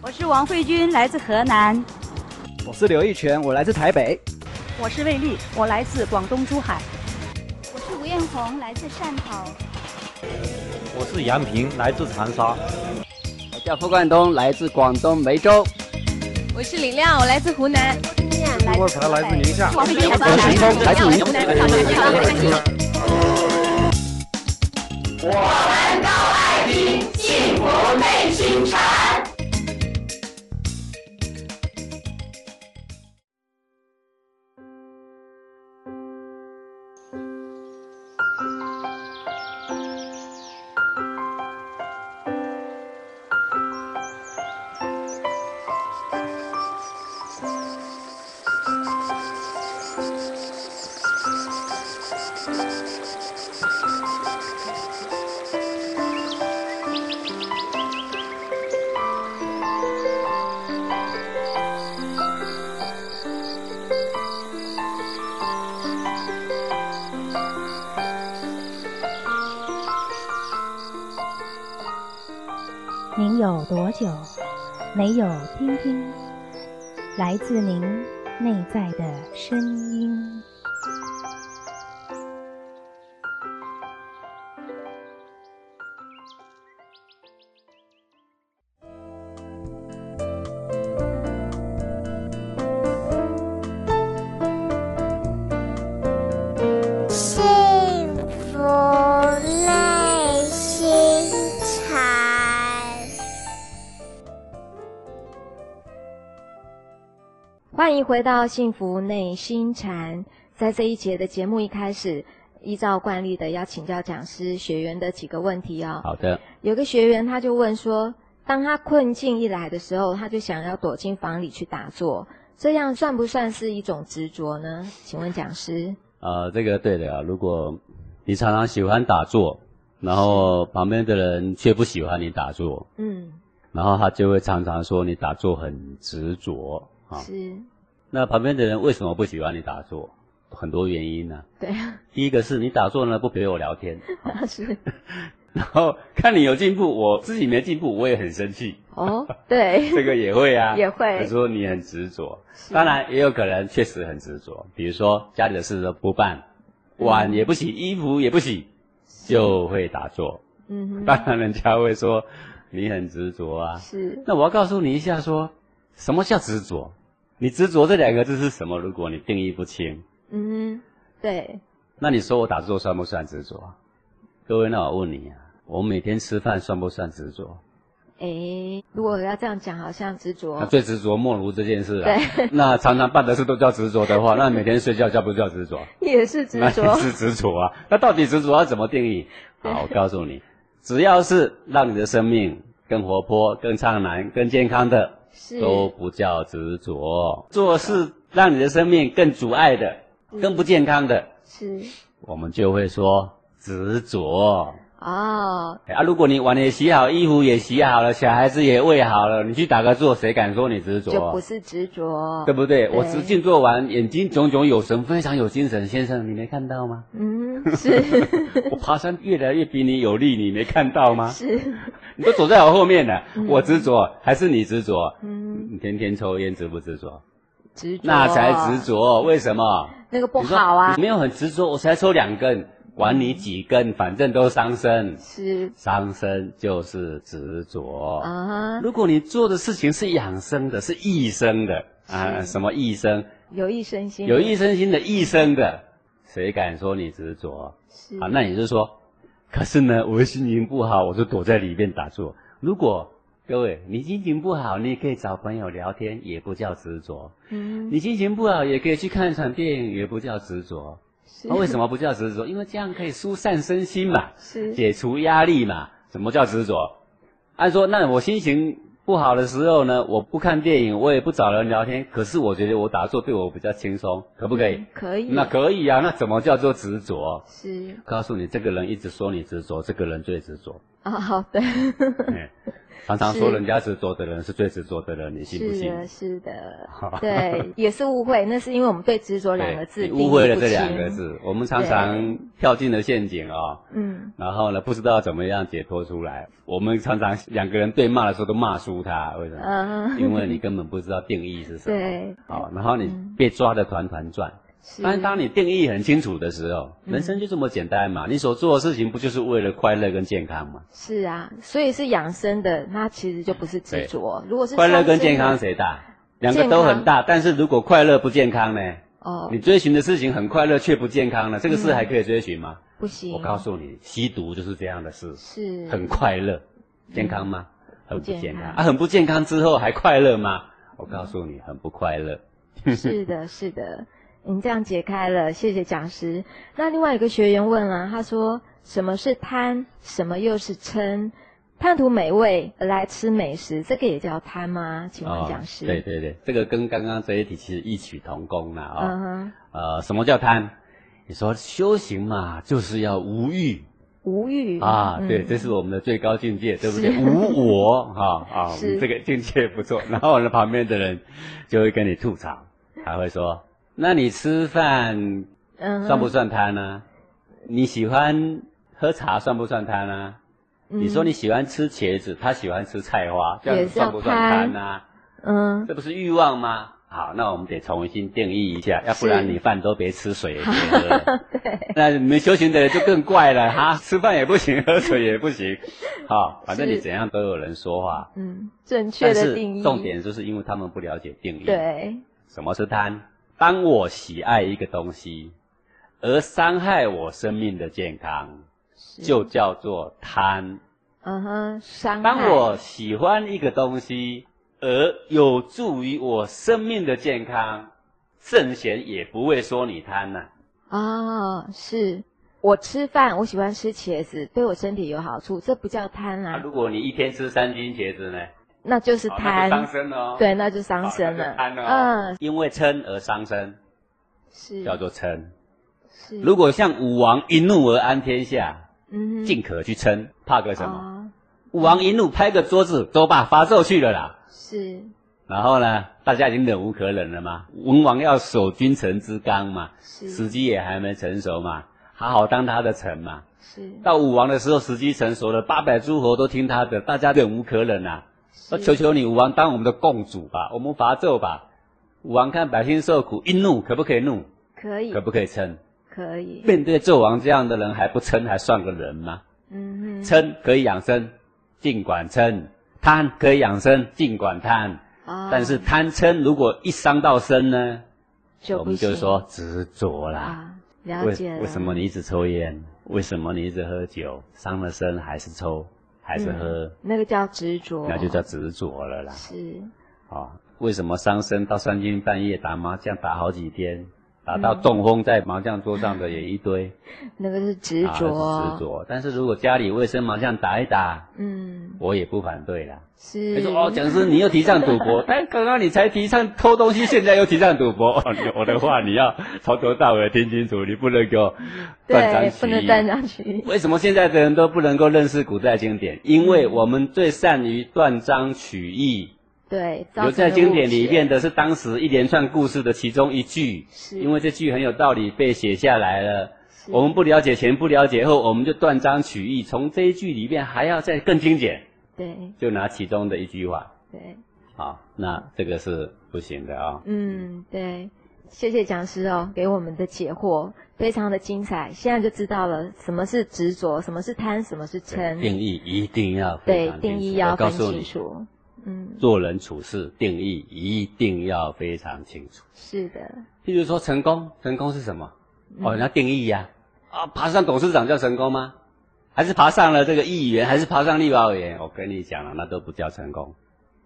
N: 我是王慧君，来自河南。
O: 我是刘义全，我来自台北。
P: 我是魏丽，我来自广东珠海。
Q: 红，来自汕头。
R: 我是杨平，来自长沙。
S: 我叫傅冠东，来自广东梅州。
T: 我是李亮，我来自湖南。
I: 我才来自宁夏。
U: 我是徐峰，来自湖南。
V: 我们高爱萍，幸福内心
W: 禅。没有听听来自您内在的声音？
A: 欢迎回到幸福内心禅。在这一节的节目一开始，依照惯例的要请教讲师学员的几个问题哦。
B: 好的。有
A: 个学员他就问说，当他困境一来的时候，他就想要躲进房里去打坐，这样算不算是一种执着呢？请问讲师。
B: 呃，这个对的啊。如果你常常喜欢打坐，然后旁边的人却不喜欢你打坐，嗯，然后他就会常常说你打坐很执着啊。是。那旁边的人为什么不喜欢你打坐？很多原因呢、啊。对啊。第一个是你打坐呢不陪我聊天。是。然后看你有进步，我自己没进步，我也很生气。
A: 哦，对。
B: 这个也会啊。
A: 也会。
B: 他说你很执着。当然也有可能确实很执着，比如说家里的事都不办，碗也不洗，衣服也不洗，就会打坐。嗯哼。当然人家会说你很执着啊。是。那我要告诉你一下说，说什么叫执着？你执着这两个字是什么？如果你定义不清，
A: 嗯，对。
B: 那你说我打坐算不算执着？各位，那我问你啊，我每天吃饭算不算执着？
A: 诶，如果要这样讲，好像执着。
B: 那最执着莫如这件事啊。对。那常常办的事都叫执着的话，那每天睡觉叫不叫执着？
A: 也是执着。
B: 是执着啊。那到底执着要怎么定义？好，我告诉你，只要是让你的生命更活泼、更灿烂、更健康的。都不叫执着，做事让你的生命更阻碍的、更不健康的，是，我们就会说执着。哦，啊，如果你碗也洗好，衣服也洗好了，小孩子也喂好了，你去打个坐，谁敢说你执着？
A: 就不是执着，
B: 对不对？对我只静坐完，眼睛炯炯有神，非常有精神。先生，你没看到吗？嗯，是。我爬山越来越比你有力，你没看到吗？是。你都走在我后面了，嗯、我执着还是你执着？嗯。你天天抽烟，执不执着？
A: 执着。
B: 那才执着，为什么？
A: 那个不好啊。
B: 没有很执着，我才抽两根。管你几根，反正都伤身。是，伤身就是执着啊。如果你做的事情是养生的，是益生的啊，什么益生？
A: 有益身心。
B: 有益身心的益生的，谁敢说你执着？是啊，那你就说，可是呢，我的心情不好，我就躲在里面打坐。如果各位你心情不好，你也可以找朋友聊天，也不叫执着。嗯，你心情不好，也可以去看一场电影，也不叫执着。那为什么不叫执着？因为这样可以疏散身心嘛，是解除压力嘛。什么叫执着？按说，那我心情不好的时候呢，我不看电影，我也不找人聊天，可是我觉得我打坐对我比较轻松，可不可以？
A: 可以。
B: 那可以啊。那怎么叫做执着？是。告诉你，这个人一直说你执着，这个人最执着。啊，好的。常常说人家执着的人是最执着的人，你信不信？
A: 是的，是的，对，也是误会。那是因为我们对执着两个字
B: 误会了这两个字。我们常常跳进了陷阱啊、哦，嗯，然后呢，不知道怎么样解脱出来。我们常常两个人对骂的时候都骂输他，为什么？嗯，因为你根本不知道定义是什么。对，好，然后你被抓的团团转。但是当你定义很清楚的时候，人生就这么简单嘛。你所做的事情不就是为了快乐跟健康吗？
A: 是啊，所以是养生的，那其实就不是执着。如果是
B: 快乐跟健康谁大？两个都很大，但是如果快乐不健康呢？哦，你追寻的事情很快乐却不健康了？这个事还可以追寻吗？
A: 不行。
B: 我告诉你，吸毒就是这样的事，是很快乐，健康吗？很不健康啊，很不健康之后还快乐吗？我告诉你，很不快乐。
A: 是的，是的。你这样解开了，谢谢讲师。那另外一个学员问了，他说：“什么是贪？什么又是嗔？贪图美味而来吃美食，这个也叫贪吗？”请问讲师。
B: 哦、对对对，这个跟刚刚这一题其实异曲同工了啊。呃，什么叫贪？你说修行嘛，就是要无欲。
A: 无欲。
B: 啊，对，嗯、这是我们的最高境界，对不对？无我，哈啊，是这个境界不错。然后我们旁边的人就会跟你吐槽，还会说。那你吃饭，算不算贪呢？你喜欢喝茶算不算贪呢？你说你喜欢吃茄子，他喜欢吃菜花，这样算不算贪呢？嗯，这不是欲望吗？好，那我们得重新定义一下，要不然你饭都别吃，水也别喝。对，那你们修行的人就更怪了 哈，吃饭也不行，喝水也不行。好，反正你怎样都有人说话。
A: 嗯，正确的定义。
B: 重点就是因为他们不了解定义。
A: 对，
B: 什么是贪？当我喜爱一个东西，而伤害我生命的健康，就叫做贪。嗯哼，伤害。当我喜欢一个东西，而而有助于我生命的健康，圣贤也不会说你贪呐、啊。
A: 哦，是我吃饭，我喜欢吃茄子，对我身体有好处，这不叫贪啊，啊。
B: 如果你一天吃三斤茄子呢？
A: 那就是贪，
B: 伤身哦。
A: 对，那就伤身了。
B: 贪哦，嗯，因为嗔而伤身，
A: 是
B: 叫做嗔。是，如果像武王一怒而安天下，
A: 嗯，
B: 尽可去嗔，怕个什么？哦、武王一怒拍个桌子，走吧，伐纣去了啦。
A: 是。
B: 然后呢，大家已经忍无可忍了嘛。文王要守君臣之纲嘛，是，时机也还没成熟嘛，好好当他的臣嘛。
A: 是。到
B: 武王的时候，时机成熟了，八百诸侯都听他的，大家忍无可忍啊。我求求你，武王当我们的共主吧，我们伐纣吧。武王看百姓受苦，一怒可不可以怒？
A: 可以。
B: 可不可以撑？
A: 可以。
B: 面对纣王这样的人还不撑，还算个人吗？
A: 嗯哼。撑
B: 可以养生，尽管撑；贪可以养生，尽管贪。啊。但是贪嗔如果一伤到身呢？
A: 就
B: 我们就说执着啦。
A: 啊，了解了。
B: 为为什么你一直抽烟？为什么你一直喝酒？伤了身还是抽？还是喝、嗯，
A: 那个叫执着，
B: 那就叫执着了啦。
A: 是，
B: 啊、哦，为什么伤身到三更半夜打麻将打好几天，打到中风在麻将桌上的也一堆，
A: 嗯、那个是执着，
B: 执着。但是如果家里卫生麻将打一打，
A: 嗯，
B: 我也不反对啦。
A: 是，
B: 你说哦，讲师你又提倡赌博，但 刚刚你才提倡偷东西，现在又提倡赌博，我的话你要从头到尾听清楚，你不能够断章取义。
A: 不能断章取义。
B: 为什么现在的人都不能够认识古代经典？因为我们最善于断章取义。
A: 对，
B: 留在经典里面的是当时一连串故事的其中一句，是因为这句很有道理被写下来了。我们不了解前，不了解后，我们就断章取义，从这一句里面还要再更精简。
A: 对，
B: 就拿其中的一句话。
A: 对，
B: 好，那这个是不行的啊、哦。
A: 嗯，对，谢谢讲师哦，给我们的解惑非常的精彩，现在就知道了什么是执着，什么是贪，什么是嗔。
B: 定义一定要
A: 对，定义要分清楚。嗯，
B: 做人处事定义一定要非常清楚。
A: 是的。
B: 譬如说成功，成功是什么？嗯、哦，那定义呀、啊，啊，爬上董事长叫成功吗？还是爬上了这个议员，还是爬上立法委员？我跟你讲了，那都不叫成功。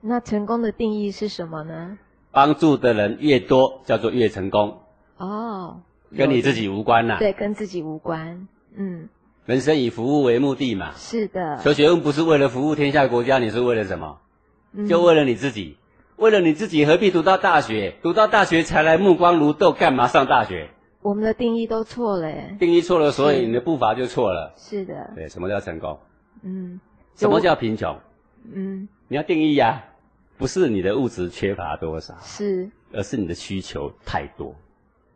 A: 那成功的定义是什么呢？
B: 帮助的人越多，叫做越成功。
A: 哦，
B: 跟你自己无关呐。
A: 对，跟自己无关。嗯。
B: 人生以服务为目的嘛。
A: 是的。
B: 求学问不是为了服务天下国家，你是为了什么？嗯、就为了你自己。为了你自己，何必读到大学？读到大学才来目光如豆，干嘛上大学？
A: 我们的定义都错了耶，
B: 定义错了，所以你的步伐就错了。
A: 是的。
B: 对，什么叫成功？
A: 嗯。
B: 什么叫贫穷？
A: 嗯。
B: 你要定义呀、啊，不是你的物质缺乏多少，
A: 是，
B: 而是你的需求太多。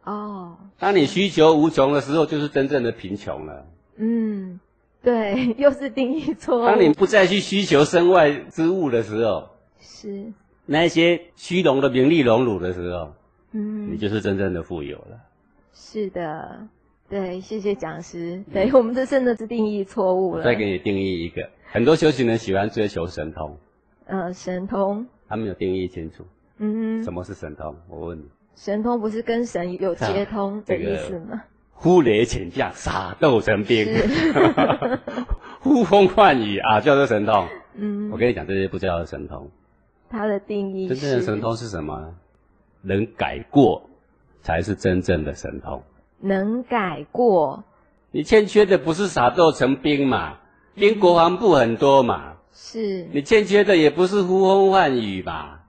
A: 哦。
B: 当你需求无穷的时候，就是真正的贫穷了。
A: 嗯，对，又是定义错。
B: 当你不再去需求身外之物的时候，
A: 是。
B: 那些虚荣的名利荣辱的时候，
A: 嗯，
B: 你就是真正的富有了。
A: 是的，对，谢谢讲师。对，我们这真的是定义错误了。
B: 再给你定义一个，很多修行人喜欢追求神通。
A: 呃，神通。
B: 他没有定义清楚。
A: 嗯。
B: 什么是神通？我问你。
A: 神通不是跟神有接通的意思吗？这个、
B: 呼雷潜将，撒豆成兵。呼风唤雨啊，叫做神通。
A: 嗯。
B: 我跟你讲，这些不叫做神通。
A: 它的定义。
B: 真正的神通是什么？能改过。才是真正的神通，
A: 能改过。
B: 你欠缺的不是撒豆成兵嘛，兵国防部很多嘛。
A: 是。
B: 你欠缺的也不是呼风唤雨嘛，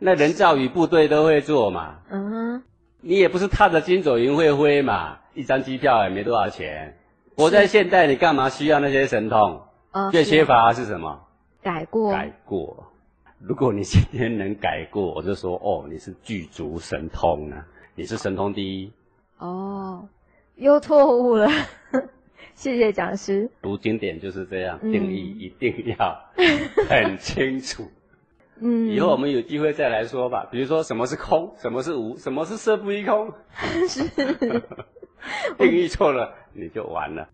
B: 那人造雨部队都会做嘛。
A: 嗯哼。
B: 你也不是踏着金走云会飞嘛，一张机票也没多少钱。活在现代，你干嘛需要那些神通？
A: 啊。
B: 最缺乏的是什么？
A: 改过。
B: 改过。如果你今天能改过，我就说哦，你是具足神通啊。你是神通第一
A: 哦，又错误了，谢谢讲师。
B: 读经典就是这样，嗯、定义一定要 很清楚。
A: 嗯，
B: 以后我们有机会再来说吧。比如说，什么是空，什么是无，什么是色不异空。
A: 是，
B: 定义错了，你就完了。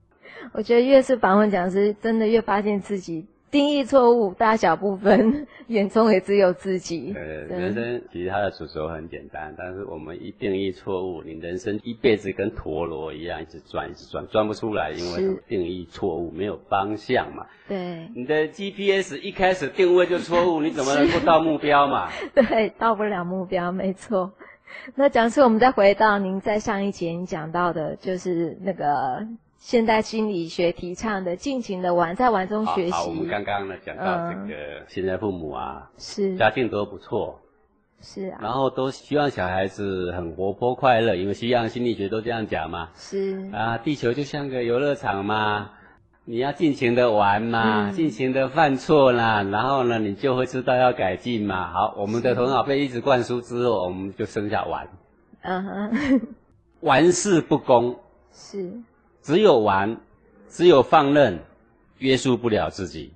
A: 我觉得越是访问讲师，真的越发现自己定义错误，大小不分，眼中也只有自己。
B: 呃，人生其实它的主轴很简单，但是我们一定义错误，你人生一辈子跟陀螺一样，一直转，一直转，转不出来，因为定义错误，没有方向嘛。
A: 对。
B: 你的 GPS 一开始定位就错误，你怎么能够到目标嘛？
A: 对，到不了目标，没错。那讲师，我们再回到您在上一节你讲到的，就是那个。现代心理学提倡的尽情的玩，在玩中学习。
B: 好，我们刚刚呢讲到这个，嗯、现在父母啊，
A: 是
B: 家境都不错，
A: 是啊，
B: 然后都希望小孩子很活泼快乐，因为西洋心理学都这样讲嘛。
A: 是
B: 啊，地球就像个游乐场嘛，你要尽情的玩嘛，嗯、尽情的犯错啦，然后呢，你就会知道要改进嘛。好，我们的头脑被一直灌输之后，我们就剩下玩。
A: 嗯哼，
B: 玩世不恭。
A: 是。
B: 只有玩，只有放任，约束不了自己。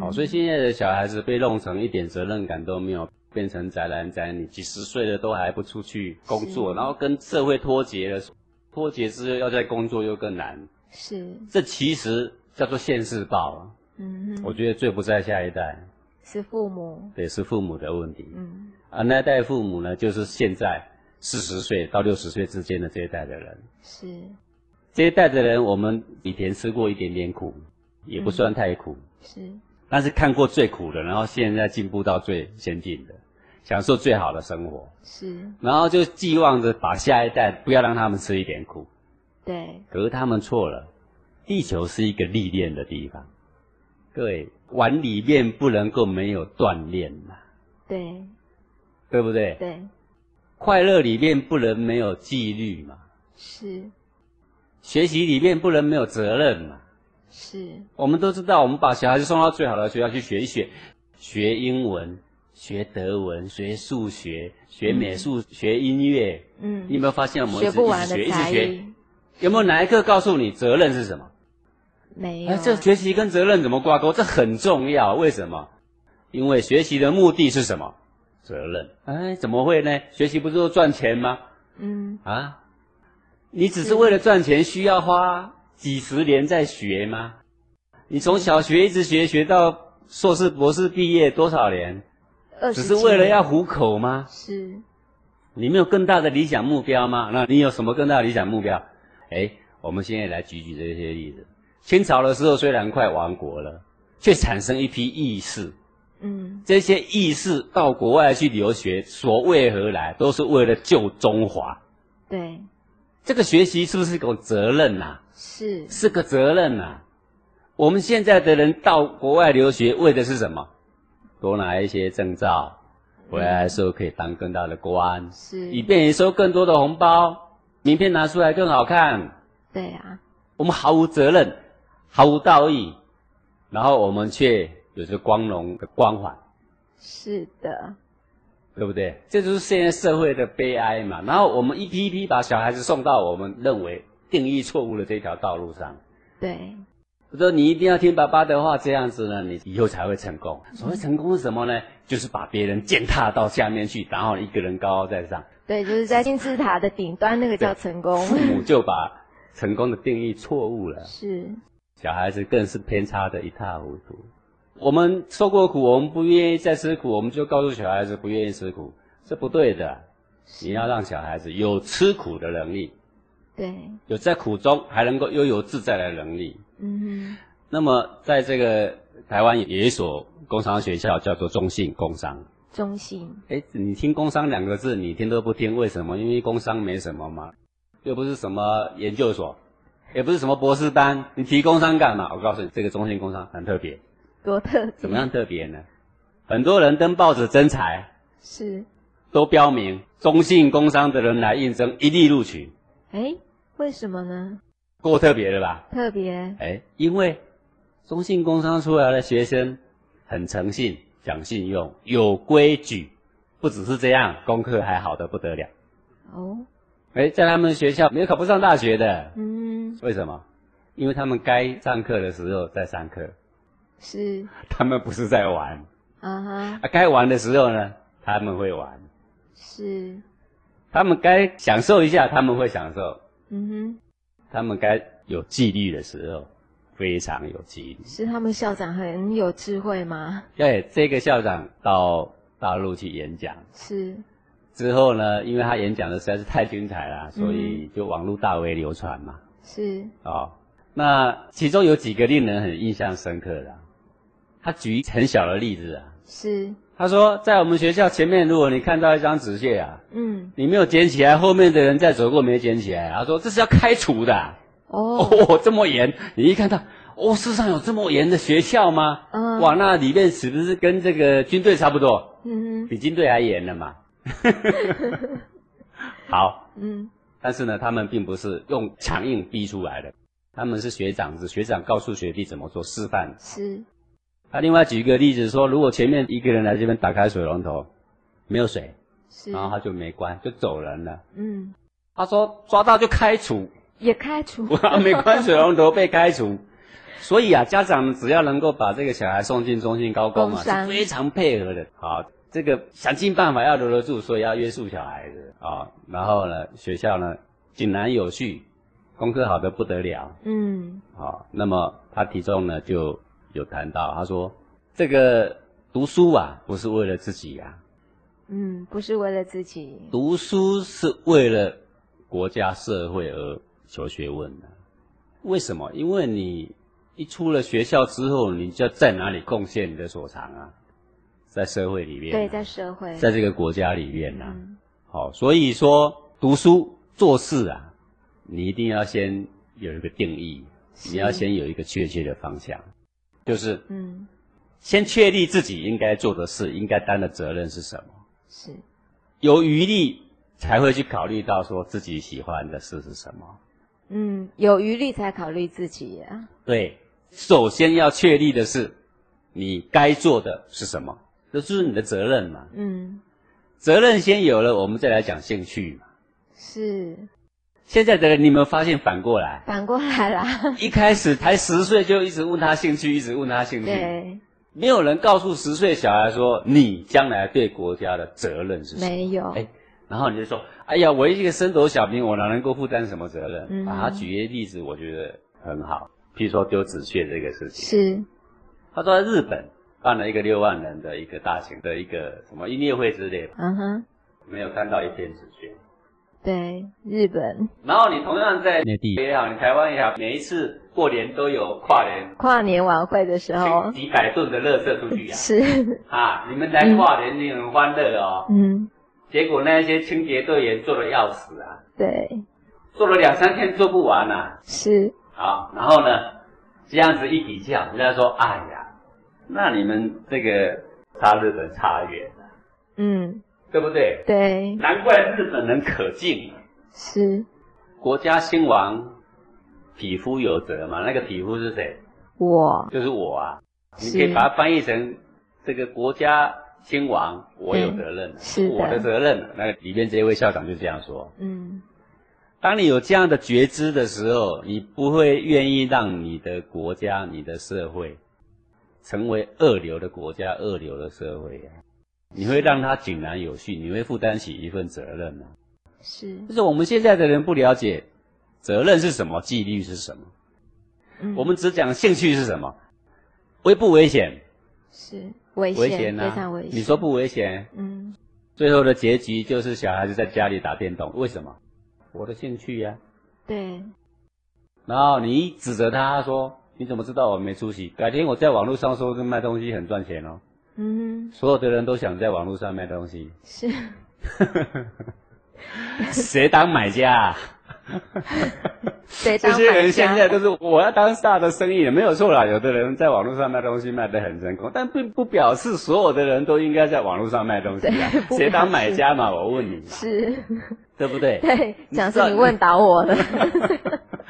B: 好，所以现在的小孩子被弄成一点责任感都没有，变成宅男宅女，几十岁了都还不出去工作，然后跟社会脱节了。脱节之后要在工作又更难。
A: 是。
B: 这其实叫做现世报。嗯。我觉得最不在下一代。
A: 是父母。
B: 对，是父母的问题。嗯。啊那一代父母呢，就是现在四十岁到六十岁之间的这一代的人。
A: 是。
B: 这一代的人，我们以前吃过一点点苦，也不算太苦，
A: 嗯、是。
B: 但是看过最苦的，然后现在进步到最先进的，享受最好的生活，
A: 是。
B: 然后就寄望着把下一代不要让他们吃一点苦，
A: 对。
B: 可是他们错了，地球是一个历练的地方，各位，碗里面不能够没有锻炼呐，
A: 对，
B: 对不对？
A: 对。
B: 快乐里面不能没有纪律嘛，
A: 是。
B: 学习里面不能没有责任嘛？
A: 是。
B: 我们都知道，我们把小孩子送到最好的学校去学一学，学英文、学德文、学数学、学美术、嗯、学音乐。嗯。你有没有发现我们一直学一直学，一直学？有没有哪一课告诉你责任是什么？
A: 没有。
B: 哎这学习跟责任怎么挂钩？这很重要。为什么？因为学习的目的是什么？责任。哎，怎么会呢？学习不是说赚钱吗？嗯。啊？你只是为了赚钱，需要花几十年在学吗？你从小学一直学学到硕士、博士毕业多少年？只是为了要糊口吗？
A: 是。
B: 你没有更大的理想目标吗？那你有什么更大的理想目标？哎，我们现在来举举这些例子。清朝的时候虽然快亡国了，却产生一批义士。嗯。这些义士到国外去留学，所为何来？都是为了救中华。
A: 对。
B: 这个学习是不是一种责任呐、啊？
A: 是，
B: 是个责任呐、啊。我们现在的人到国外留学，为的是什么？多拿一些证照，回来的时候可以当更大的官，
A: 是，
B: 以便于收更多的红包，名片拿出来更好看。
A: 对啊，
B: 我们毫无责任，毫无道义，然后我们却有着光荣的光环。
A: 是的。
B: 对不对？这就是现在社会的悲哀嘛。然后我们一批一批把小孩子送到我们认为定义错误的这条道路上。
A: 对。
B: 我说你一定要听爸爸的话，这样子呢，你以后才会成功。所谓成功是什么呢？就是把别人践踏到下面去，然后一个人高高在上。
A: 对，就是在金字塔的顶端，那个叫成功。
B: 父母就把成功的定义错误了。
A: 是。
B: 小孩子更是偏差的一塌糊涂。我们受过苦，我们不愿意再吃苦，我们就告诉小孩子不愿意吃苦，是不对的。你要让小孩子有吃苦的能力，
A: 对，
B: 有在苦中还能够悠游自在的能力。嗯哼。那么，在这个台湾有一所工商学校，叫做中信工商。
A: 中信。
B: 哎，你听“工商”两个字，你听都不听，为什么？因为工商没什么嘛，又不是什么研究所，也不是什么博士班，你提工商干嘛？我告诉你，这个中信工商很特别。
A: 多特
B: 怎么样特别呢？很多人登报纸征才，
A: 是
B: 都标明中信工商的人来应征，一律录取。
A: 哎，为什么呢？
B: 够特别的吧？
A: 特别。
B: 哎，因为中信工商出来的学生很诚信、讲信用、有规矩，不只是这样，功课还好的不得了。哦。哎，在他们学校没有考不上大学的。嗯。为什么？因为他们该上课的时候在上课。
A: 是，
B: 他们不是在玩，
A: 啊哈，
B: 啊，该玩的时候呢，他们会玩，
A: 是，
B: 他们该享受一下，他们会享受，
A: 嗯哼，
B: 他们该有纪律的时候，非常有纪律。
A: 是他们校长很有智慧吗？
B: 对，这个校长到大陆去演讲，
A: 是
B: 之后呢，因为他演讲的实在是太精彩了，所以就网络大为流传嘛。
A: 是
B: 哦，那其中有几个令人很印象深刻的，他举很小的例子啊。
A: 是。
B: 他说，在我们学校前面，如果你看到一张纸屑啊，
A: 嗯，
B: 你没有捡起来，后面的人再走过没捡起来，他说这是要开除的。
A: 哦，
B: 哦，这么严！你一看到，哦，世上有这么严的学校吗？
A: 嗯，
B: 哇，那里面是不是跟这个军队差不多？
A: 嗯，
B: 比军队还严了嘛？好，
A: 嗯，
B: 但是呢，他们并不是用强硬逼出来的，他们是学长是学长告诉学弟怎么做示范。
A: 是。
B: 他另外举一个例子说，如果前面一个人来这边打开水龙头，没有水，
A: 是，
B: 然后他就没关，就走人了。
A: 嗯，
B: 他说抓到就开除，
A: 也开除，
B: 没关水龙头被开除。所以啊，家长只要能够把这个小孩送进中心高工啊，是非常配合的。好，这个想尽办法要留得住，所以要约束小孩子啊。然后呢，学校呢井然有序，功课好的不得了。
A: 嗯，
B: 好，那么他体重呢就。有谈到，他说：“这个读书啊，不是为了自己啊，
A: 嗯，不是为了自己，
B: 读书是为了国家社会而求学问呢。为什么？因为你一出了学校之后，你就要在哪里贡献你的所长啊？在社会里面，
A: 对，在社会，
B: 在这个国家里面呐、啊。好、嗯，所以说读书做事啊，你一定要先有一个定义，你要先有一个确切的方向。”就是，
A: 嗯，
B: 先确立自己应该做的事，应该担的责任是什么？
A: 是，
B: 有余力才会去考虑到说自己喜欢的事是什么。
A: 嗯，有余力才考虑自己呀。
B: 对，首先要确立的是你该做的是什么，这就是你的责任嘛。
A: 嗯，
B: 责任先有了，我们再来讲兴趣嘛。
A: 是。
B: 现在的人，你有没有发现反过来？
A: 反过来啦！
B: 一开始才十岁就一直问他兴趣，一直问他兴趣。
A: 对，
B: 没有人告诉十岁小孩说，你将来对国家的责任是什么？
A: 没有。
B: 哎，然后你就说，哎呀，我一个升斗小民，我哪能够负担什么责任？
A: 嗯，
B: 把他举一个例子，我觉得很好。譬如说丢纸屑这个事情。
A: 是。
B: 他说在日本办了一个六万人的一个大型的一个什么音乐会之类的。
A: 嗯哼。
B: 没有看到一片纸屑。
A: 对，日本。
B: 然后你同样在内地也好，你台湾也好，每一次过年都有跨年
A: 跨年晚会的时候，
B: 几百吨的垃圾出去呀、啊。
A: 是
B: 啊，你们来跨年，你很欢乐哦。
A: 嗯。
B: 结果那些清洁队员做的要死啊。
A: 对。
B: 做了两三天做不完啊。
A: 是。
B: 好，然后呢，这样子一比较，人家说：“哎呀，那你们这个差日本差远了。”
A: 嗯。
B: 对不对？
A: 对，
B: 难怪日本人可敬。
A: 是，国
B: 家兴亡，匹夫有责嘛。那个匹夫是谁？
A: 我，
B: 就是我啊。你可以把它翻译成这个国家兴亡，我有责任，
A: 是
B: 我的责任。那个里面这位校长就这样说。
A: 嗯，
B: 当你有这样的觉知的时候，你不会愿意让你的国家、你的社会成为二流的国家、二流的社会啊。你会让它井然有序，你会负担起一份责任。
A: 是，
B: 就是我们现在的人不了解责任是什么，纪律是什么。
A: 嗯，
B: 我们只讲兴趣是什么，危不危险？
A: 是危
B: 险，
A: 非常危险。
B: 你说不危险？
A: 嗯。
B: 最后的结局就是小孩子在家里打电动，为什么？我的兴趣呀、啊。
A: 对。
B: 然后你指责他说：“你怎么知道我没出息？改天我在网络上说跟卖东西很赚钱哦。”
A: 嗯，
B: 所有的人都想在网络上卖东西，
A: 是，
B: 谁当买家啊？
A: 谁当买家？
B: 这些人现在都是我要当大的生意人，没有错啦。有的人在网络上卖东西卖得很成功，但并不表示所有的人都应该在网络上卖东西啊。谁当买家嘛？我问你，
A: 是，对
B: 不对？
A: 对，讲是你问倒我了，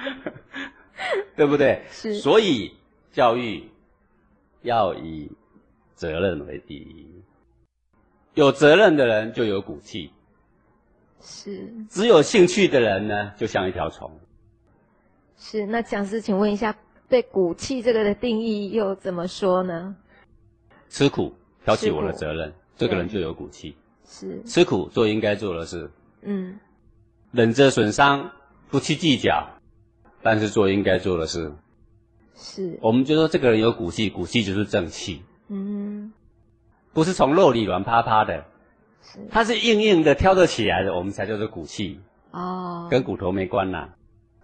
B: 对不对？
A: 是，
B: 所以教育要以。责任为第一，有责任的人就有骨气。
A: 是，
B: 只有兴趣的人呢，就像一条虫。
A: 是，那讲师，请问一下，对骨气这个的定义又怎么说呢？
B: 吃苦，挑起我的责任，这个人就有骨气。
A: 是，
B: 吃苦做应该做的事。
A: 嗯，
B: 忍着损伤，不去计较，但是做应该做的事。
A: 是，
B: 我们就说这个人有骨气，骨气就是正气。
A: 嗯，
B: 不是从肉里软趴趴的，是，它是硬硬的挑得起来的，我们才叫做骨气。
A: 哦，
B: 跟骨头没关啦。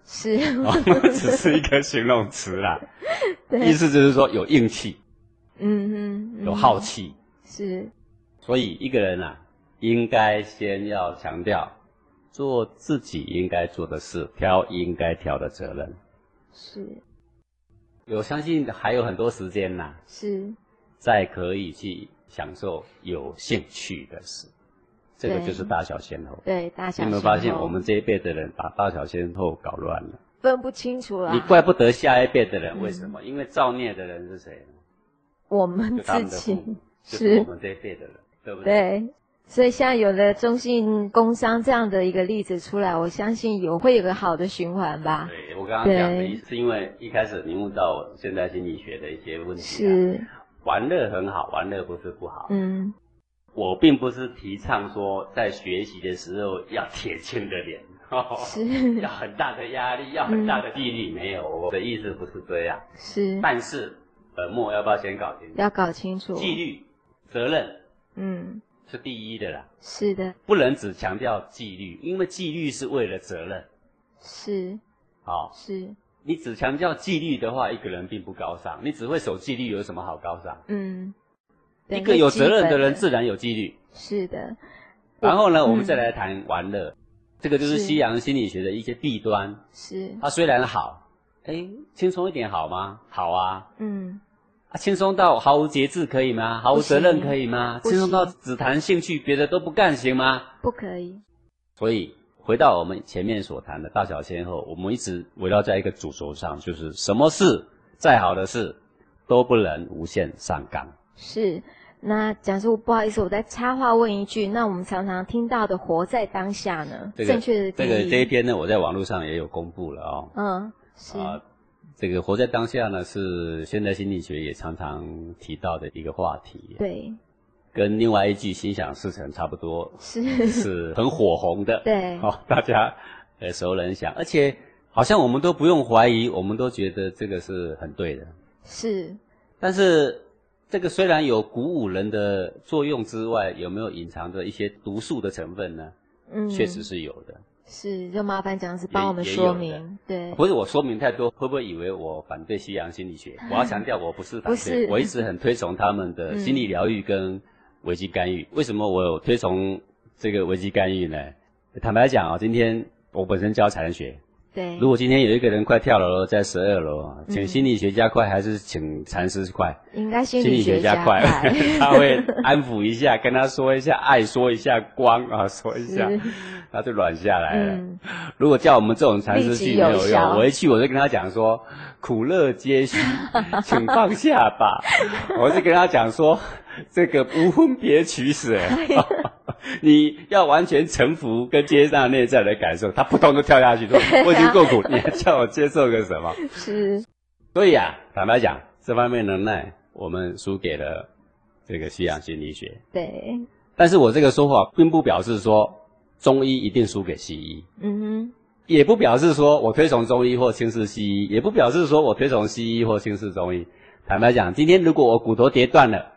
A: 是，
B: 只是一个形容词啦。对，意思就是说有硬气。
A: 嗯哼，嗯
B: 有好气。
A: 是，
B: 所以一个人啊，应该先要强调。做自己应该做的事，挑应该挑的责任。
A: 是，
B: 我相信还有很多时间呐。
A: 是，
B: 再可以去享受有兴趣的事，这个就是大小先后。
A: 对，大小先后。
B: 你有没有发现，我们这一辈的人把大小先后搞乱了？
A: 分不清楚了。
B: 你怪不得下一辈的人，为什么？嗯、因为造孽的人是谁？
A: 我们自己。
B: 是我们这一辈的人，对不对？
A: 对。所以现在有了中信工商这样的一个例子出来，我相信有会有个好的循环吧。
B: 对，我刚刚讲的意思，是因为一开始你问到现代心理学的一些问题，
A: 是
B: 玩乐很好，玩乐不是不好。
A: 嗯，
B: 我并不是提倡说在学习的时候要铁青着脸，
A: 是
B: 要很大的压力，要很大的纪律，没有，我的意思不是这样。
A: 是，
B: 但是本末要不要先搞清楚？
A: 要搞清楚
B: 纪律、责任。
A: 嗯。
B: 是第一的啦，
A: 是的，
B: 不能只强调纪律，因为纪律是为了责任。
A: 是，
B: 好，
A: 是。
B: 你只强调纪律的话，一个人并不高尚。你只会守纪律，有什么好高尚？
A: 嗯，
B: 一个有责任的人自然有纪律。
A: 是的。
B: 然后呢，嗯、我们再来谈玩乐，这个就是西洋心理学的一些弊端。
A: 是。
B: 它虽然好，哎，轻松一点好吗？好啊。
A: 嗯。
B: 啊，轻松到毫无节制可以吗？毫无责任可以吗？轻松到只谈兴趣，别的都不干行吗？
A: 不可以。
B: 所以回到我们前面所谈的大小先后，我们一直围绕在一个主轴上，就是什么事再好的事都不能无限上纲。
A: 是。那讲师，不好意思，我再插话问一句，那我们常常听到的“活在当下”呢？
B: 这个、
A: 正确的。
B: 这个这一篇呢，我在网络上也有公布了哦。
A: 嗯，是。
B: 啊这个活在当下呢，是现代心理学也常常提到的一个话题。
A: 对，
B: 跟另外一句心想事成差不多，
A: 是
B: 是很火红的。
A: 对，
B: 好、哦，大家呃熟能详，而且好像我们都不用怀疑，我们都觉得这个是很对的。
A: 是，
B: 但是这个虽然有鼓舞人的作用之外，有没有隐藏着一些毒素的成分呢？嗯，确实是有的。
A: 是，就麻烦讲师帮我们说明。对，
B: 不是我说明太多，会不会以为我反对西洋心理学？我要强调，我不是反对，我一直很推崇他们的心理疗愈跟危机干预。嗯、为什么我有推崇这个危机干预呢？坦白讲啊，今天我本身教禅学。
A: 对，
B: 如果今天有一个人快跳楼了在十二楼啊，请心理学家快还是请禅师快？
A: 应该心
B: 理学家快，他会安抚一下，跟他说一下爱，说一下光啊，说一下，他就软下来了。嗯、如果叫我们这种禅师去没有用，我一去我就跟他讲说，苦乐皆虚，请放下吧。我就跟他讲说，这个无分别取舍。你要完全臣服跟接纳内在的感受，他扑通就跳下去说：“我已经够苦，你还叫我接受个什么？”
A: 是。
B: 所以啊，坦白讲，这方面能耐我们输给了这个西洋心理学。
A: 对。
B: 但是我这个说法，并不表示说中医一定输给西医。
A: 嗯哼。
B: 也不表示说我推崇中医或轻视西医，也不表示说我推崇西医或轻视中医。坦白讲，今天如果我骨头跌断了。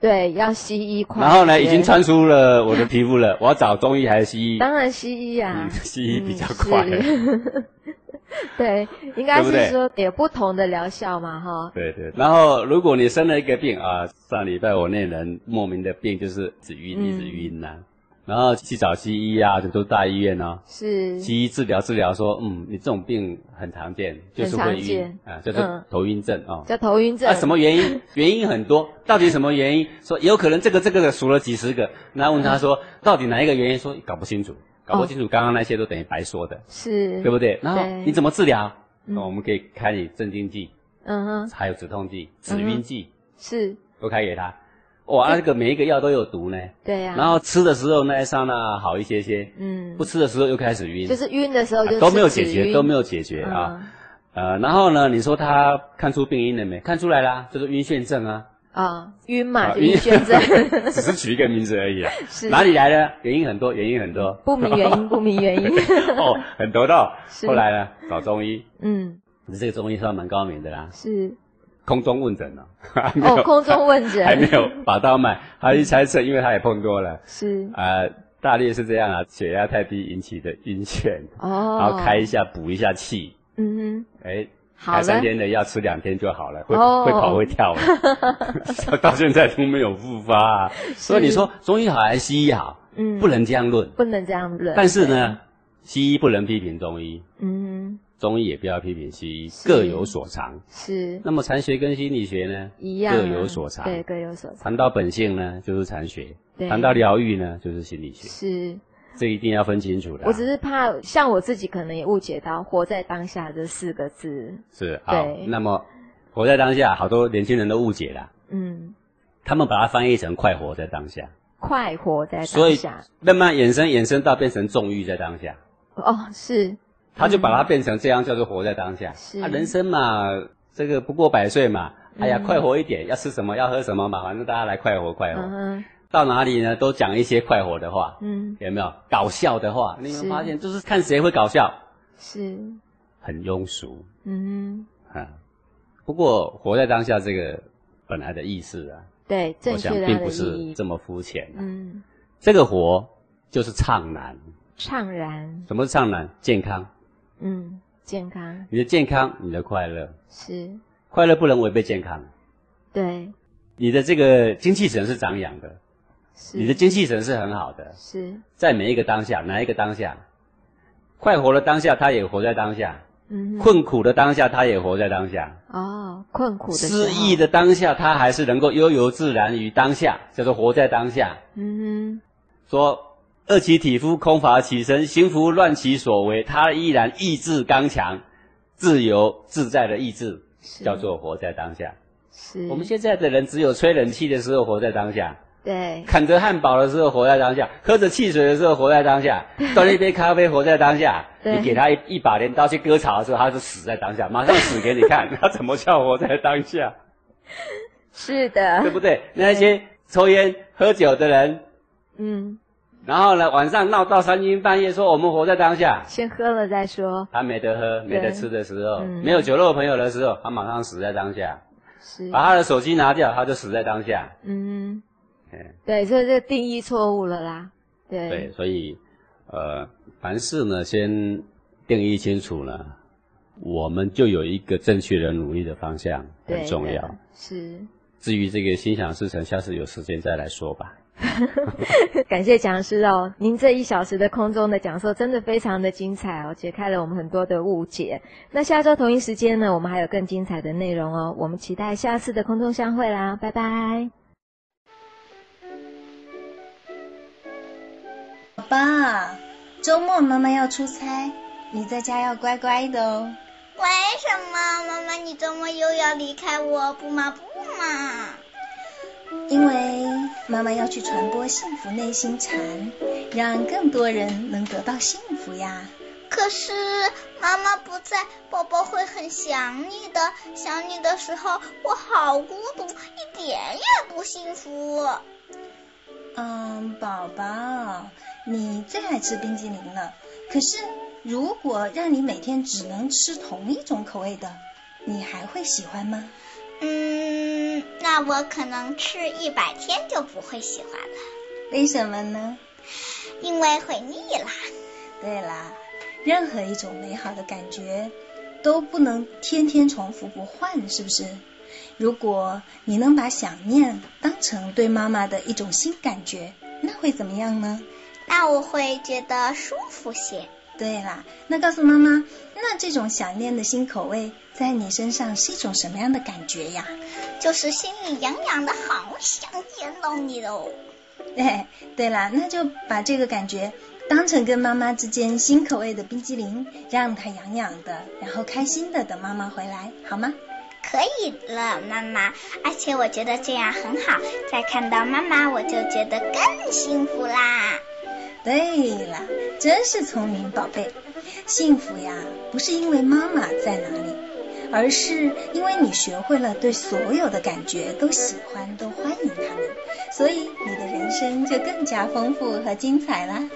A: 对，要西医快。
B: 然后呢，已经穿出了我的皮肤了，我要找中医还是西医？
A: 当然西医啊，
B: 嗯、西医比较快。
A: 嗯、对，应该是说有不同的疗效嘛，哈。
B: 对对。然后，如果你生了一个病啊，上礼拜我那人莫名的病就是一直晕，一直晕呐、啊。嗯然后去找西医啊，就都大医院哦。
A: 是。
B: 西医治疗治疗说，嗯，你这种病很常见，就是会晕啊，叫做头晕症啊。
A: 叫头晕症。
B: 啊，什么原因？原因很多，到底什么原因？说有可能这个这个的数了几十个，然后问他说，到底哪一个原因？说搞不清楚，搞不清楚，刚刚那些都等于白说的，
A: 是，
B: 对不对？然后你怎么治疗？那我们可以开你镇静剂，
A: 嗯哼，
B: 还有止痛剂、止晕剂，
A: 是，
B: 都开给他。哇，那个每一个药都有毒呢。
A: 对呀。
B: 然后吃的时候那一刹那好一些些，嗯，不吃的时候又开始晕。
A: 就是晕的时候就
B: 都没有解决，都没有解决啊。呃，然后呢，你说他看出病因了没？看出来啦，就是晕眩症啊。
A: 啊，晕嘛，晕眩症。
B: 只是取一个名字而已啊。是。哪里来的？原因很多，原因很多。
A: 不明原因，不明原因。
B: 哦，很多的。后来呢，找中医。
A: 嗯。
B: 这个中医算蛮高明的啦。
A: 是。
B: 空中问诊了。
A: 哦，空中问诊。
B: 还没有把刀脉，他一猜测，因为他也碰多了。
A: 是。
B: 呃，大略是这样啊，血压太低引起的晕眩。哦。然后开一下补一下气。嗯哼。哎。开三天的药吃两天就好了，会会跑会跳了。到现在都没有复发。所以你说中医好还是西医好？嗯。不能这样论。
A: 不能这样论。
B: 但是呢，西医不能批评中医。嗯。中医也不要批评西医，各有所长。
A: 是。
B: 那么禅学跟心理学呢？
A: 一样。
B: 各有所长。
A: 对，各有所长。
B: 谈到本性呢，就是禅学；谈到疗愈呢，就是心理学。
A: 是。
B: 这一定要分清楚的。
A: 我只是怕，像我自己可能也误解到“活在当下”这四个字。
B: 是。好。那么，活在当下，好多年轻人都误解了。嗯。他们把它翻译成“快活在当下”。
A: 快活在当下。
B: 所以，慢慢衍生衍生到变成纵欲在当下。
A: 哦，是。
B: 他就把它变成这样，叫做活在当下。是啊，人生嘛，这个不过百岁嘛，哎呀，快活一点，要吃什么，要喝什么嘛，反正大家来快活快活。嗯到哪里呢，都讲一些快活的话。嗯，有没有搞笑的话？你有没有发现，就是看谁会搞笑。是。很庸俗。嗯哼。啊，不过活在当下这个本来的意思啊，
A: 对，
B: 我想并不是这么肤浅。嗯，这个活就是怅然。
A: 怅然。
B: 什么是怅然？健康。
A: 嗯，健康。
B: 你的健康，你的快乐。
A: 是。
B: 快乐不能违背健康。
A: 对。
B: 你的这个精气神是长养的。是。你的精气神是很好的。
A: 是。
B: 在每一个当下，哪一个当下？快活的当下，他也活在当下。嗯。困苦的当下，他也活在当下。
A: 哦，困苦的。
B: 失意的当下，他还是能够悠游自然于当下，叫做活在当下。嗯哼。说。饿其体肤，空乏其身，行拂乱其所为，他依然意志刚强、自由自在的意志，叫做活在当下。是。我们现在的人只有吹冷气的时候活在当下，
A: 对。
B: 啃着汉堡的时候活在当下，喝着汽水的时候活在当下，端一杯咖啡活在当下。你给他一一把镰刀去割草的时候，他是死在当下，马上死给你看，他怎么叫活在当下？
A: 是的，
B: 对不对？那些抽烟喝酒的人，嗯。然后呢，晚上闹到三更半夜，说我们活在当下，
A: 先喝了再说。
B: 他没得喝、没得吃的时候，嗯、没有酒肉朋友的时候，他马上死在当下。是，把他的手机拿掉，他就死在当下。嗯，
A: 对，所以这个定义错误了啦。对，
B: 对，所以呃，凡事呢，先定义清楚了，我们就有一个正确的努力的方向，很重要。
A: 是。
B: 至于这个心想事成，下次有时间再来说吧。
A: 感谢讲师哦，您这一小时的空中的讲授真的非常的精彩哦，解开了我们很多的误解。那下周同一时间呢，我们还有更精彩的内容哦，我们期待下次的空中相会啦，拜拜。
X: 爸爸，周末妈妈要出差，你在家要乖乖的哦。
Y: 为什么妈妈你周末又要离开我？不嘛不嘛。
X: 因为妈妈要去传播幸福内心禅，让更多人能得到幸福呀。
Y: 可是妈妈不在，宝宝会很想你的。想你的时候，我好孤独，一点也不幸福。
X: 嗯，宝宝，你最爱吃冰激凌了。可是如果让你每天只能吃同一种口味的，你还会喜欢吗？
Y: 嗯，那我可能吃一百天就不会喜欢了。
X: 为什么呢？
Y: 因为会腻啦。
X: 对啦，任何一种美好的感觉都不能天天重复不换，是不是？如果你能把想念当成对妈妈的一种新感觉，那会怎么样呢？
Y: 那我会觉得舒服些。
X: 对啦，那告诉妈妈，那这种想念的新口味在你身上是一种什么样的感觉呀？
Y: 就是心里痒痒的，好想见到你哦。
X: 哎，对啦，那就把这个感觉当成跟妈妈之间新口味的冰激凌，让它痒痒的，然后开心的等妈妈回来，好吗？
Y: 可以了，妈妈。而且我觉得这样很好，再看到妈妈，我就觉得更幸福啦。
X: 对了，真是聪明宝贝。幸福呀，不是因为妈妈在哪里，而是因为你学会了对所有的感觉都喜欢、都欢迎他们，所以你的人生就更加丰富和精彩了。